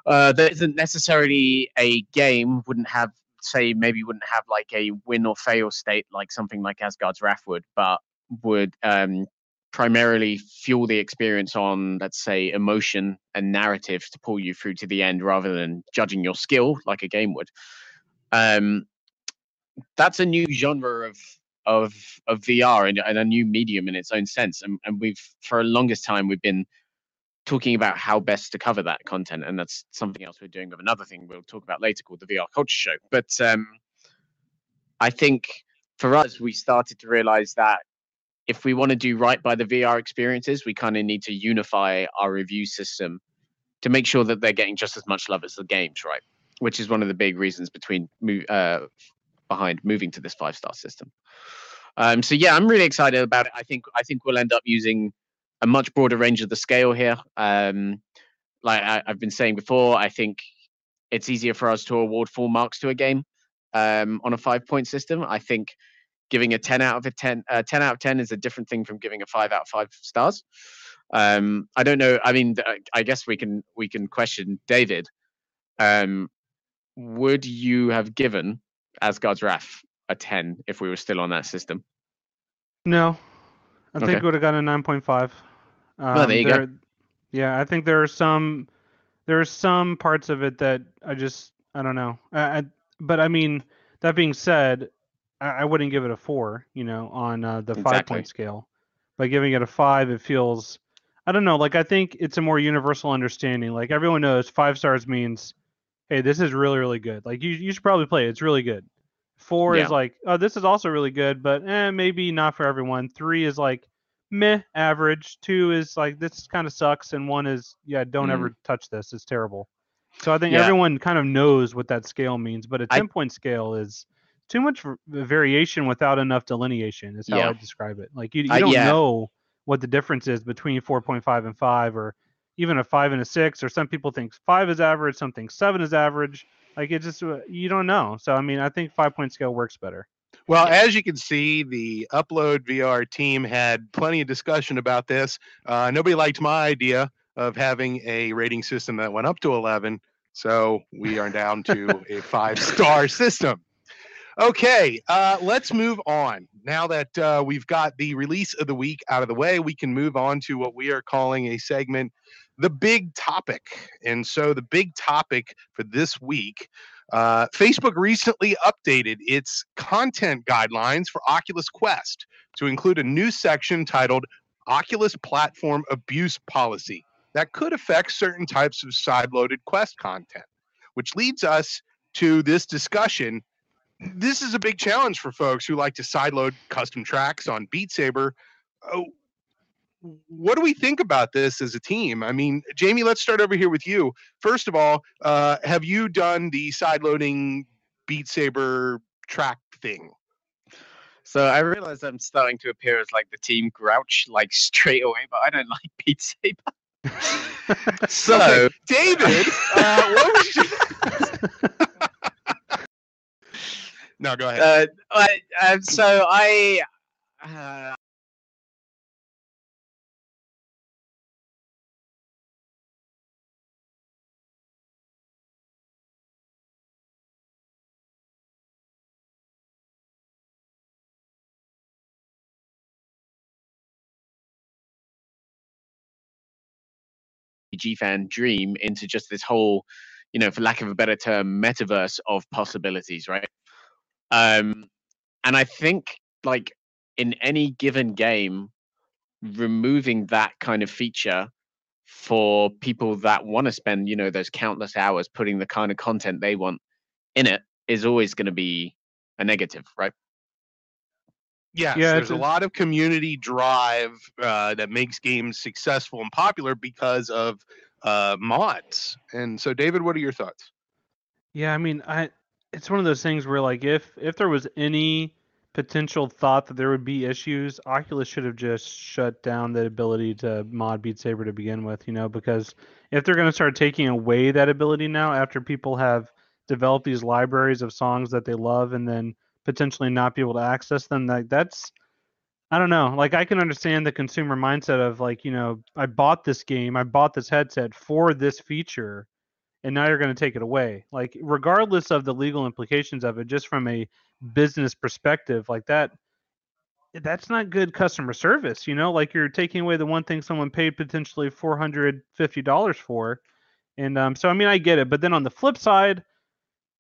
uh, that isn't necessarily a game wouldn't have say maybe wouldn't have like a win or fail state like something like Asgard's Wrath would, but would um, primarily fuel the experience on let's say emotion and narrative to pull you through to the end rather than judging your skill like a game would. Um, that's a new genre of of of VR and, and a new medium in its own sense, and, and we've for a longest time we've been talking about how best to cover that content and that's something else we're doing with another thing we'll talk about later called the vr culture show. But um i think for us we started to realize that if we want to do right by the vr experiences we kind of need to unify our review system to make sure that they're getting just as much love as the games right which is one of the big reasons between uh, behind moving to this five star system um, so yeah i'm really excited about it i think i think we'll end up using a much broader range of the scale here. Um, like I, I've been saying before, I think it's easier for us to award full marks to a game um, on a five point system. I think giving a 10 out of a 10, uh, 10 out of 10 is a different thing from giving a five out of five stars. Um, I don't know. I mean, I guess we can we can question David. Um, would you have given Asgard's Wrath a 10 if we were still on that system? No, I think Okay. it would have gotten a nine point five. Um, Well, there you go. Yeah, I think there are some there are some parts of it that I just I don't know. I, I, but I mean, that being said, I, I wouldn't give it a four. You know, on uh, the five point scale. By giving it a five, it feels I don't know. Like I think it's a more universal understanding. Like everyone knows, five stars means, hey, this is really really good. Like you you should probably play it. It's really good. Four Yeah. is like, oh, this is also really good, but eh, maybe not for everyone. Three is like, meh, average. Two is like, this kind of sucks, and one is, yeah, don't Mm. ever touch this. It's terrible. So I think Yeah. everyone kind of knows what that scale means, but a 10 point scale is too much variation without enough delineation, is how Yeah. I describe it. Like you, you Uh, don't yeah. know what the difference is between 4.5 and 5, or even a 5 and a 6, or some people think 5 is average, some think 7 is average. Like it just, uh, you don't know. So, I mean, I think five point scale works better. Well, as you can see, the Upload VR team had plenty of discussion about this. Uh, nobody liked my idea of having a rating system that went up to 11. So we are down to a five star system. Okay, uh, let's move on. Now that uh, we've got the release of the week out of the way, we can move on to what we are calling a segment, The Big Topic. And so the big topic for this week uh, Facebook recently updated its content guidelines for Oculus Quest to include a new section titled Oculus Platform Abuse Policy that could affect certain types of sideloaded Quest content, which leads us to this discussion. This is a big challenge for folks who like to sideload custom tracks on Beat Saber. Oh, what do we think about this as a team? I mean, Jamie, let's start over here with you. First of all, uh, have you done the sideloading Beat Saber track thing? So I realize I'm starting to appear as like the team grouch like straight away, but I don't like Beat Saber. so David, uh, what was your... no, go ahead. uh, I, um, so I uh, RPG fan dream into just this whole, you know, for lack of a better term, metaverse of possibilities, right? Um, and I think like in any given game, removing that kind of feature for people that want to spend, you know, those countless hours putting the kind of content they want in it is always going to be a negative, right? Yes, Yeah, there's a a- lot of community drive uh, that makes games successful and popular because of uh, mods. And so, David, what are your thoughts? Yeah, I mean, I it's one of those things where like if if there was any potential thought that there would be issues, Oculus should have just shut down the ability to mod Beat Saber to begin with, you know, because if they're going to start taking away that ability now after people have developed these libraries of songs that they love and then potentially not be able to access them, like that's I don't know. Like I can understand the consumer mindset of like, you know, I bought this game, I bought this headset for this feature and now you're going to take it away. Like regardless of the legal implications of it just from a business perspective, like that that's not good customer service, you know? Like you're taking away the one thing someone paid potentially $450 for. And um so I mean I get it, but then on the flip side,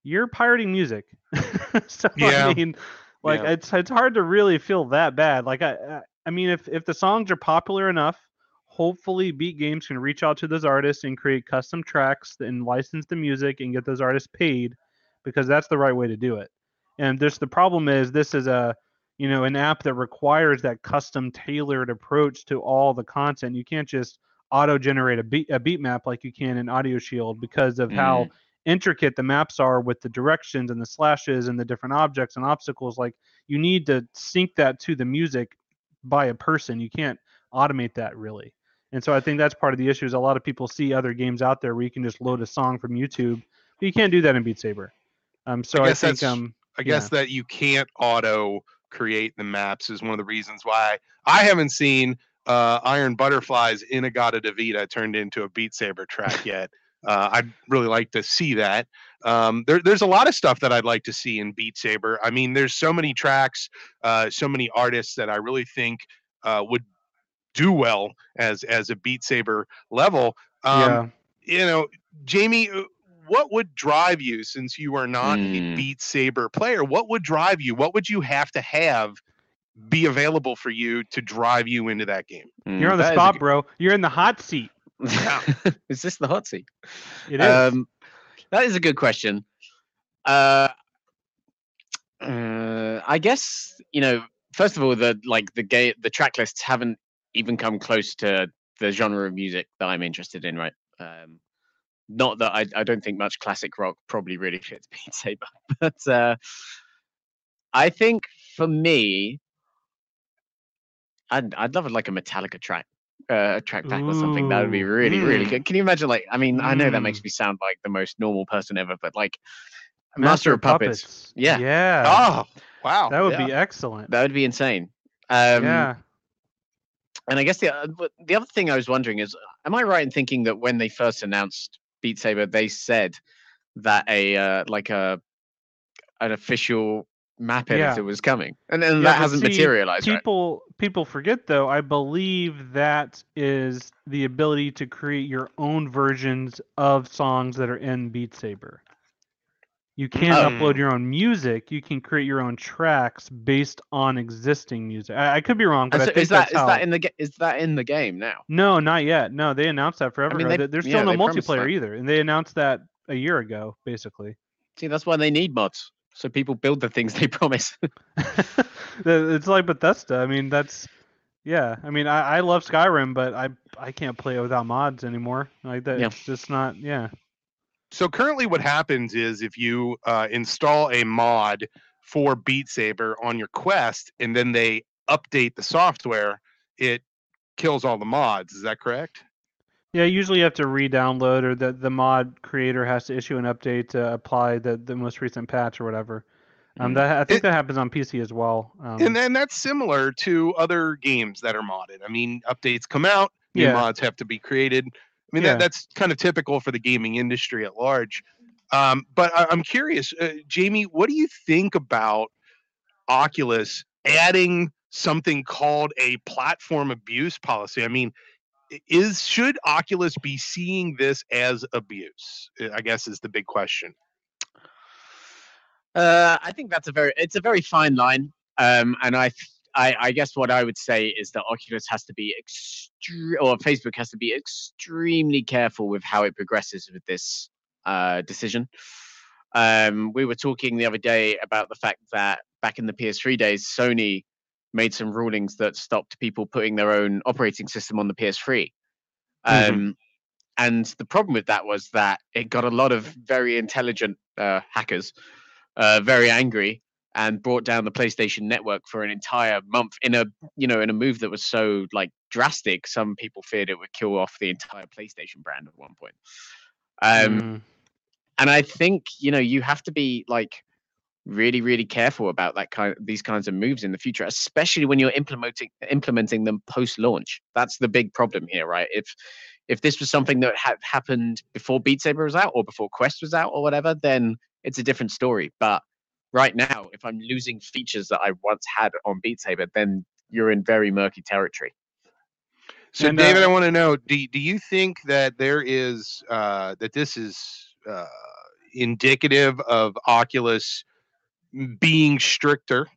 you're pirating music. so Yeah. I mean like Yeah. it's it's hard to really feel that bad. Like I I- I mean if if the songs are popular enough, hopefully Beat Games can reach out to those artists and create custom tracks and license the music and get those artists paid because that's the right way to do it. And this the problem is this is a you know an app that requires that custom tailored approach to all the content. You can't just auto generate a beat a beat map like you can in Audioshield because of how mm-hmm. intricate the maps are with the directions and the slashes and the different objects and obstacles like you need to sync that to the music by a person you can't automate that really and so i think that's part of the issue is a lot of people see other games out there where you can just load a song from youtube but you can't do that in beat saber um, so I i, think um I guess that you can't auto create the maps is one of the reasons why I haven't seen uh, Iron Butterfly's in In-A-Gadda-Da-Vida turned into a Beat Saber track yet. Uh, I'd really like to see that. Um, there, there's a lot of stuff that I'd like to see in Beat Saber. I mean, there's so many tracks, uh, so many artists that I really think uh, would do well as as a Beat Saber level. Um, yeah you know, Jamie, uh, what would drive you since you are not a Hmm. Beat Saber player? What would drive you? What would you have to have be available for you to drive you into that game? you're on the Mm, a spot good- bro you're in the hot seat Yeah. is this the hot seat? it is Um, that is a good question. Uh, uh, I guess you know. First of all, the like the game, the track lists haven't even come close to the genre of music that I'm interested in. Right. Um, not that I, I don't think much classic rock probably really fits Beat Saber, but uh, I think for me, I'd I'd love it like a Metallica track, uh, a track pack or something. That would be Ooh, really really mm. good. Can you imagine? Like, I mean, I know that makes Mm. me sound like the most normal person ever, but like Master, of Puppets, yeah. Yeah. Oh, wow. that would yeah. be excellent. that would be insane. Um, yeah. And I guess the uh, the other thing I was wondering is, am I right in thinking that when they first announced Beat Saber, they said that a uh, like a an official map Yeah. editor was coming, and then Yeah, that hasn't see, materialized. right? People people forget though. I believe that is the ability to create your own versions of songs that are in Beat Saber. You can't Oh. Um, upload your own music. You can create your own tracks based on existing music. I, I could be wrong, but I so is that is how. that in the is that in the game now? No, not yet. No, they announced that forever mean, ago. they- There- There's yeah, still no multiplayer either, and they announced that a year ago, basically. See, that's why they need mods, so people build the things they promise. It's like Bethesda. I mean, that's yeah. I mean, I, I love Skyrim, but I I can't play it without mods anymore. Like that, Yeah. it's just not. Yeah. So currently, what happens is if you uh, install a mod for Beat Saber on your Quest, and then they update the software, it kills all the mods. Is that correct? Yeah, usually you have to re-download, or the the mod creator has to issue an update to apply the the most recent patch or whatever. Um, Mm. that I think It- that happens on PC as well. Um, and then that's similar to other games that are modded. I mean, updates come out, new Yeah. mods have to be created. I mean, Yeah. that, that's kind of typical for the gaming industry at large. Um, but I, I'm curious, uh, Jamie, what do you think about Oculus adding something called a platform abuse policy? I mean, is should Oculus be seeing this as abuse? I guess is the big question. Uh, I think that's a very it's a very fine line. Um, and I, th- I I guess what I would say is that Oculus has to be extre- or Facebook has to be extremely careful with how it progresses with this uh, decision. Um, we were talking the other day about the fact that back in the PS3 days, Sony made some rulings that stopped people putting their own operating system on the PS3. Mhm. Um, and the problem with that was that it got a lot of very intelligent uh, hackers uh, very angry and brought down the PlayStation Network for an entire month in a you know in a move that was so like drastic. Some people feared it would kill off the entire PlayStation brand at one point. Um, mm, and I think you know you have to be like really really careful about that kind of, these kinds of moves in the future, especially when you're implementing implementing them post launch. That's the big problem here, right? If if this was something that had happened before Beat Saber was out or before Quest was out or whatever, then it's a different story. But right now, if I'm losing features that I once had on Beat Saber, then you're in very murky territory. So, And, David, uh, I want to know: do do you think that there is uh, that this is uh, indicative of Oculus being stricter,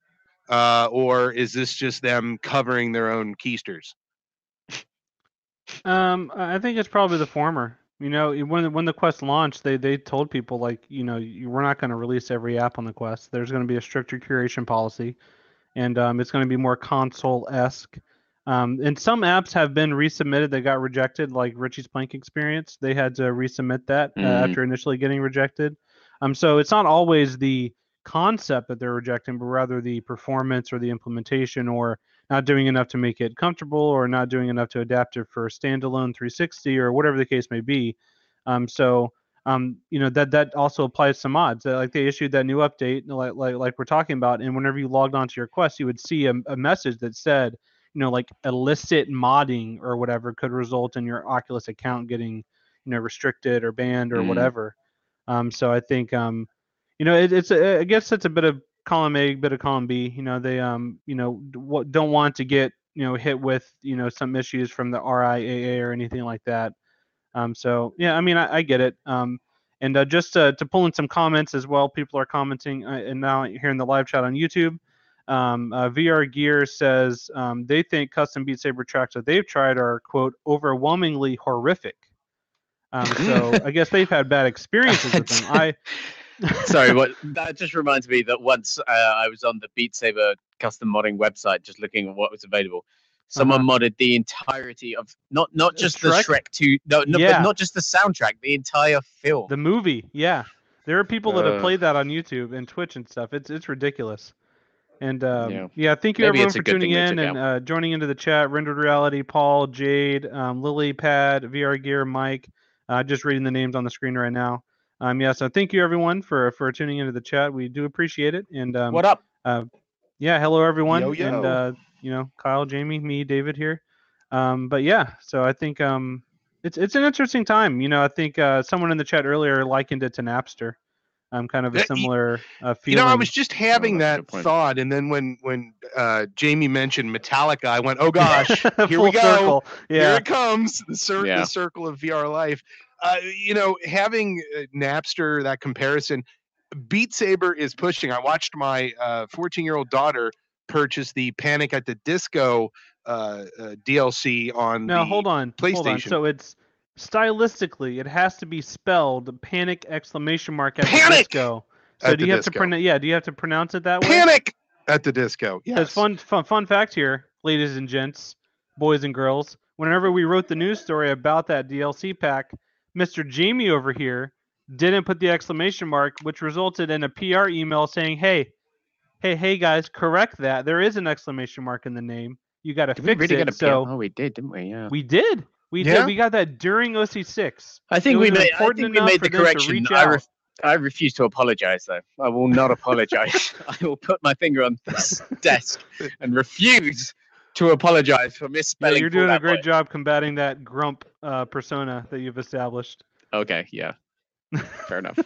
uh, or is this just them covering their own keisters? Um, I I think it's probably the former. You know, when when the Quest launched, they they told people like, you know, you, we're not going to release every app on the Quest. There's going to be a stricter curation policy, and um, it's going to be more console-esque. Um, and some apps have been resubmitted that got rejected, like Richie's Plank Experience. They had to resubmit that uh, Mhm. after initially getting rejected. Um, so it's not always the concept that they're rejecting, but rather the performance or the implementation or not doing enough to make it comfortable or not doing enough to adapt it for standalone 360 or whatever the case may be. Um, so um, you know that that also applies to mods. Uh, like they issued that new update, like like like we're talking about, and whenever you logged onto your Quest, you would see a, a message that said, you know, like illicit modding or whatever could result in your Oculus account getting, you know, restricted or banned or Mm. whatever. Um, so I think um, you know, it, it's a, I guess it's a bit of column A, bit of column B. You know, they um, you know, don't want to get you know hit with you know some issues from the RIAA or anything like that. Um, so yeah, I mean, I, I get it. Um, and uh, just uh, to pull in some comments as well, people are commenting, uh, and now here in the live chat on YouTube. Um, uh, VR Gear says um, they think custom Beat Saber tracks that they've tried are quote overwhelmingly horrific. Um, so I guess they've had bad experiences with them. I Sorry, what that just reminds me that once uh, I was on the Beat Saber custom modding website just looking at what was available. Someone modded the entirety of not not just Shrek? the Shrek two, no, no Yeah. but not just the soundtrack, the entire film. The movie, yeah. There are people that have Uh. played that on YouTube and Twitch and stuff. It's it's ridiculous. And um, Yeah. yeah. thank you Maybe everyone for tuning in and uh, joining into the chat. Rendered Reality, Paul, Jade, um, Lily, Pad, VR Gear, Mike. Uh, just reading the names on the screen right now. Um, yeah, so thank you everyone for for tuning into the chat. We do appreciate it. And um, what up? yeah, hello everyone. Yo, And yo. uh, you know, Kyle, Jamie, me, David here. Um, but yeah, so I think um, it's it's an interesting time. You know, I think uh, someone in the chat earlier likened it to Napster. Um, kind of a similar uh, You know, I was just having that's a that thought, and then when when uh, Jamie mentioned Metallica, I went, "Oh gosh, here we go. circle. Here it comes, the, cir- Yeah. the circle of VR life." Uh, you know, having uh, Napster, that comparison, Beat Saber is pushing. I watched my 14 year old daughter purchase the Panic at the Disco uh, uh, DLC on. Now the, hold on. Hold on. PlayStation. So it's stylistically, it has to be spelled panic exclamation mark at the disco. So At do you have to disco. pronounce? Yeah. Do you have to pronounce it that way? Panic at the Disco. Yes. fun, fun, fun fact here, ladies and gents, boys and girls. Whenever we wrote the news story about that DLC pack, Mr. Jamie over here didn't put the exclamation mark, which resulted in a PR email saying, "Hey, hey, hey, guys, correct that. There is an exclamation mark in the name. You got to we fix really it." get a so oh, we did, didn't we? Yeah. we did. We Yeah. did. We got that during OC6. I think we made. I think we made the correction. I, out. ref- I refuse to apologize, though. I will not apologize. I will put my finger on this desk and refuse to apologize for Yeah, misspelling. you're doing a great Boy. job combating that grump uh, persona that you've established. Okay, yeah, fair enough.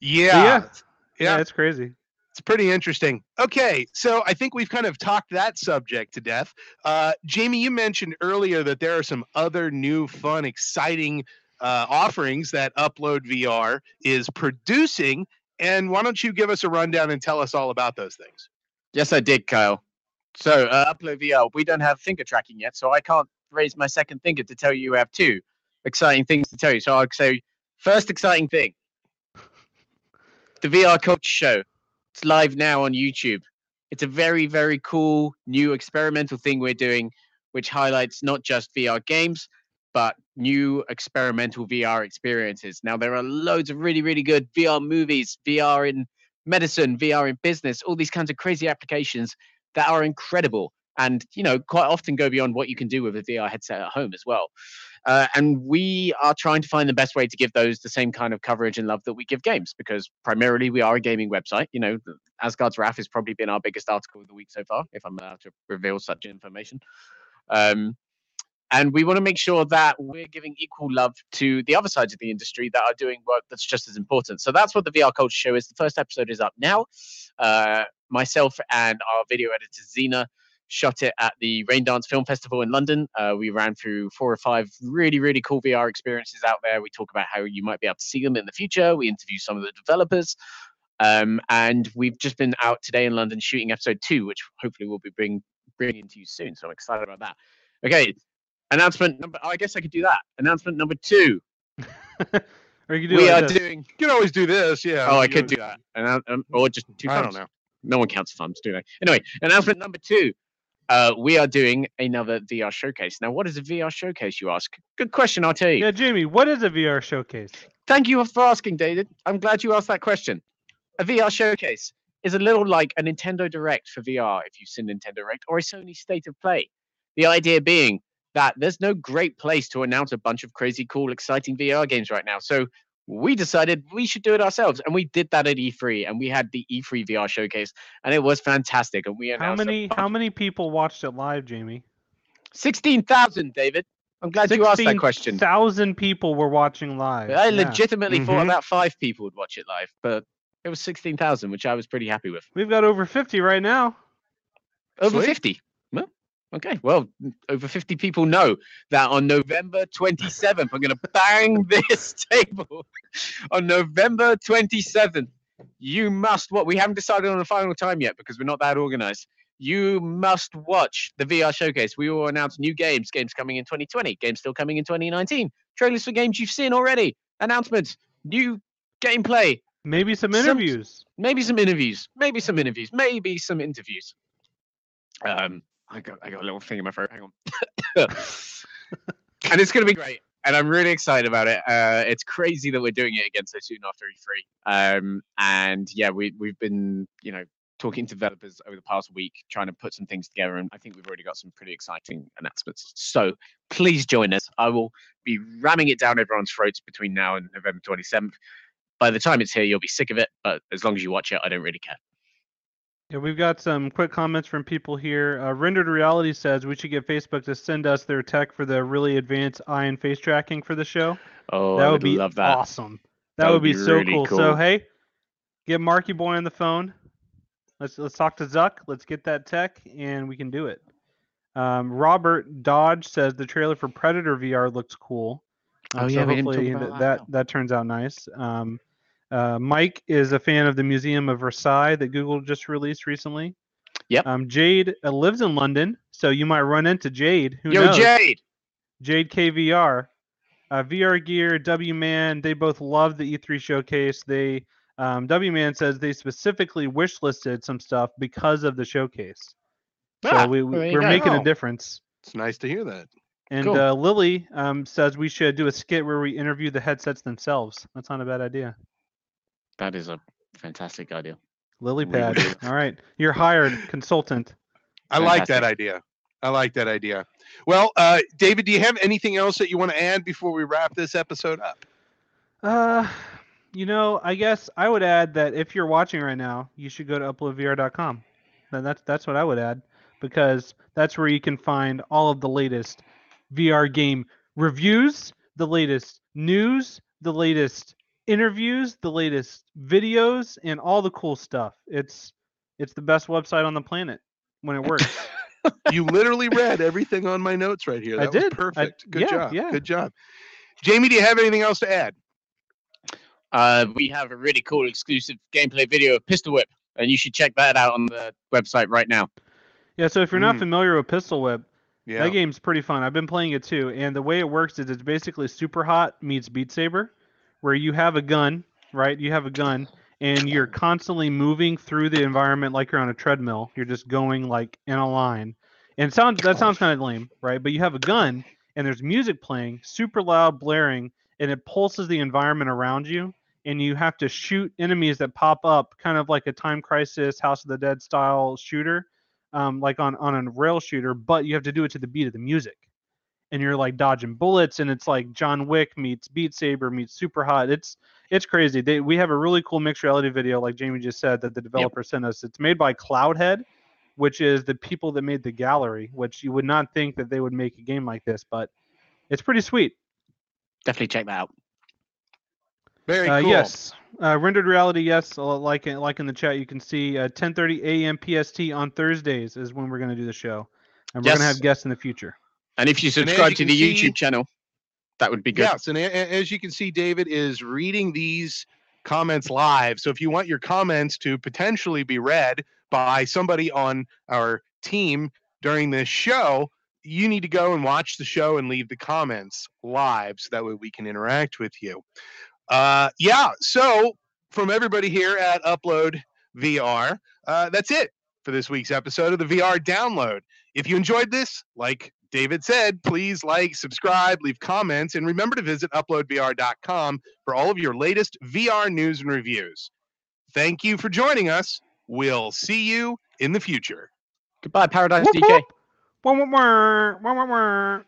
yeah. yeah. Yeah. it's crazy. It's pretty interesting. Okay, so I think we've kind of talked that subject to death. Uh, Jamie, you mentioned earlier that there are some other new, fun, exciting uh, offerings that Upload VR is producing. And why don't you give us a rundown and tell us all about those things? Yes, I did, Kyle. So, uh, Upload VR, we don't have finger tracking yet, so I can't raise my second finger to tell you we have two exciting things to tell you. So, I'll say, first exciting thing the VR Culture Show. It's live now on YouTube. It's a very, very cool new experimental thing we're doing, which highlights not just VR games, but new experimental VR experiences. Now, there are loads of really, really good VR movies, VR in medicine, VR in business, all these kinds of crazy applications that are incredible and you know quite often go beyond what you can do with a VR headset at home as well. Uh, and we are trying to find the best way to give those the same kind of coverage and love that we give games because primarily we are a gaming website. You know, Asgard's Wrath has probably been our biggest article of the week so far, if I'm allowed to reveal such information. Um, and we want to make sure that we're giving equal love to the other sides of the industry that are doing work that's just as important. So that's what the VR Culture Show is. The first episode is up now. Uh, myself and our video editor Zena shot it at the Raindance Film Festival in London. Uh, we ran through four or five really, really cool VR experiences out there. We talk about how you might be able to see them in the future. We interview some of the developers. Um, and we've just been out today in London shooting episode two, which hopefully we'll be bring, bringing to you soon. So I'm excited about that. Okay, announcement number. Oh, I guess I could do that. Announcement number two. Or you can do we like are this. doing. You can always do this. Yeah. Oh, I could do that. Annou- um, or just two I don't know. No one counts thumbs, do they? Anyway, announcement number two. Uh, we are doing another VR showcase. Now, what is a VR showcase, you ask? Good question, I'll tell you. Yeah, Jamie, what is a VR showcase? Thank you for asking, David. I'm glad you asked that question. A VR showcase is a little like a Nintendo Direct for VR, if you've seen Nintendo Direct, or a Sony State of Play. The idea being that there's no great place to announce a bunch of crazy, cool, exciting VR games right now. So we decided we should do it ourselves, and we did that at E3, and we had the E3 VR showcase, and it was fantastic. And we How many how many people watched it live, Jamie? 16,000, David. I'm glad you asked that question. Thousand people were watching live. I Yeah. legitimately thought Mhm. about five people would watch it live, but it was 16,000, which I was pretty happy with. We've got over 50 right now. Over Sweet. 50. Okay. Well, over 50 people know that on November 27th, I'm going to bang this table. on November 27th, you must what we haven't decided on the final time yet because we're not that organized. You must watch the VR showcase. We will announce new games, games coming in 2020, games still coming in 2019, trailers for games you've seen already, announcements, new gameplay, Maybe some Some- interviews. maybe some interviews, maybe some interviews, maybe some interviews. Um, I got I got a little thing in my throat. Hang on. and it's going to be great. And I'm really excited about it. Uh, it's crazy that we're doing it again so soon after E3. Um, and yeah, we we've been you know talking to developers over the past week, trying to put some things together, and I think we've already got some pretty exciting announcements. So please join us. I will be ramming it down everyone's throats between now and November 27th. By the time it's here, you'll be sick of it. But as long as you watch it, I don't really care. Yeah, we've got some quick comments from people here. Uh, Rendered Reality says we should get Facebook to send us their tech for the really advanced eye and face tracking for the show. Oh, that I would would be love that. awesome. That, would be, so really cool. So hey, get Marky Boy on the phone. Let's let's talk to Zuck. Let's get that tech, and we can do it. Um, Robert Dodge says the trailer for Predator VR looks cool. Um, Oh, so yeah, we didn't talk hopefully about that, that, that that turns out nice. Um, uh, Mike is a fan of the Museum of Versailles that Google just released recently. Yep. Um, Jade uh, lives in London, so you might run into Jade. Who Yo, knows? Jade. Jade KVR, uh, VR Gear, W Man, they both love the E3 showcase. They um, W Man says they specifically wish listed some stuff because of the showcase. So Ah, we, well, there you we're making a difference. It's nice to hear that. And Cool. uh, Lily um, says we should do a skit where we interview the headsets themselves. That's not a bad idea. That is a fantastic idea. Lily pad. All right, you're hired, consultant. I like that idea. I like that idea. Well, uh, David, do you have anything else that you want to add before we wrap this episode up? Uh, you know, I guess I would add that if you're watching right now, you should go to uploadvr.com. Then that's that's what I would add because that's where you can find all of the latest VR game reviews, the latest news, the latest interviews, the latest videos, and all the cool stuff. It's it's the best website on the planet when it works. You literally read everything on my notes right here. I That was did. I- perfect. Good yeah, job. yeah. Good job. Jamie, do you have anything else to add? Uh, we have a really cool exclusive gameplay video of Pistol Whip, and you should check that out on the website right now. yeah, so if you're not Mm. familiar with Pistol Whip, Yeah. That game's pretty fun. I've been playing it too, and the way it works is it's basically Superhot meets Beat Saber, where you have a gun, right? You have a gun, and you're constantly moving through the environment like you're on a treadmill. You're just going like in a line, and sounds that sounds kind of lame, right? But you have a gun, and there's music playing, super loud, blaring, and it pulses the environment around you, and you have to shoot enemies that pop up, kind of like a Time Crisis, House of the Dead style shooter um, like on on a rail shooter, but you have to do it to the beat of the music, and you're like dodging bullets, and it's like John Wick meets Beat Saber meets Superhot. It's it's crazy. They, we have a really cool mixed reality video, like Jamie just said, that the developer sent us. It's made by Cloudhead, which is the people that made the gallery. Which you would not think that they would make a game like this, but it's pretty sweet. Definitely check that out. Very Uh, cool. Yes, uh, rendered reality. Yes, uh, like in, like in the chat, you can see uh, 10:30 a.m. PST on Thursdays is when we're going to do the show, and we're going to have guests in the future. And if you subscribe you to the see- YouTube channel, that would be good. Yes, and as you can see, David is reading these comments live. So if you want your comments to potentially be read by somebody on our team during this show, you need to go and watch the show and leave the comments live so that way we can interact with you. Uh, yeah, so from everybody here at Upload VR, uh, that's it for this week's episode of the VR Download. If you enjoyed this, like David said, please like, subscribe, leave comments, and remember to visit uploadvr.com for all of your latest VR news and reviews. Thank you for joining us. We'll see you in the future. Goodbye, Paradise Whoop, DK. whoop. Wah, wah, wah, wah, wah, wah.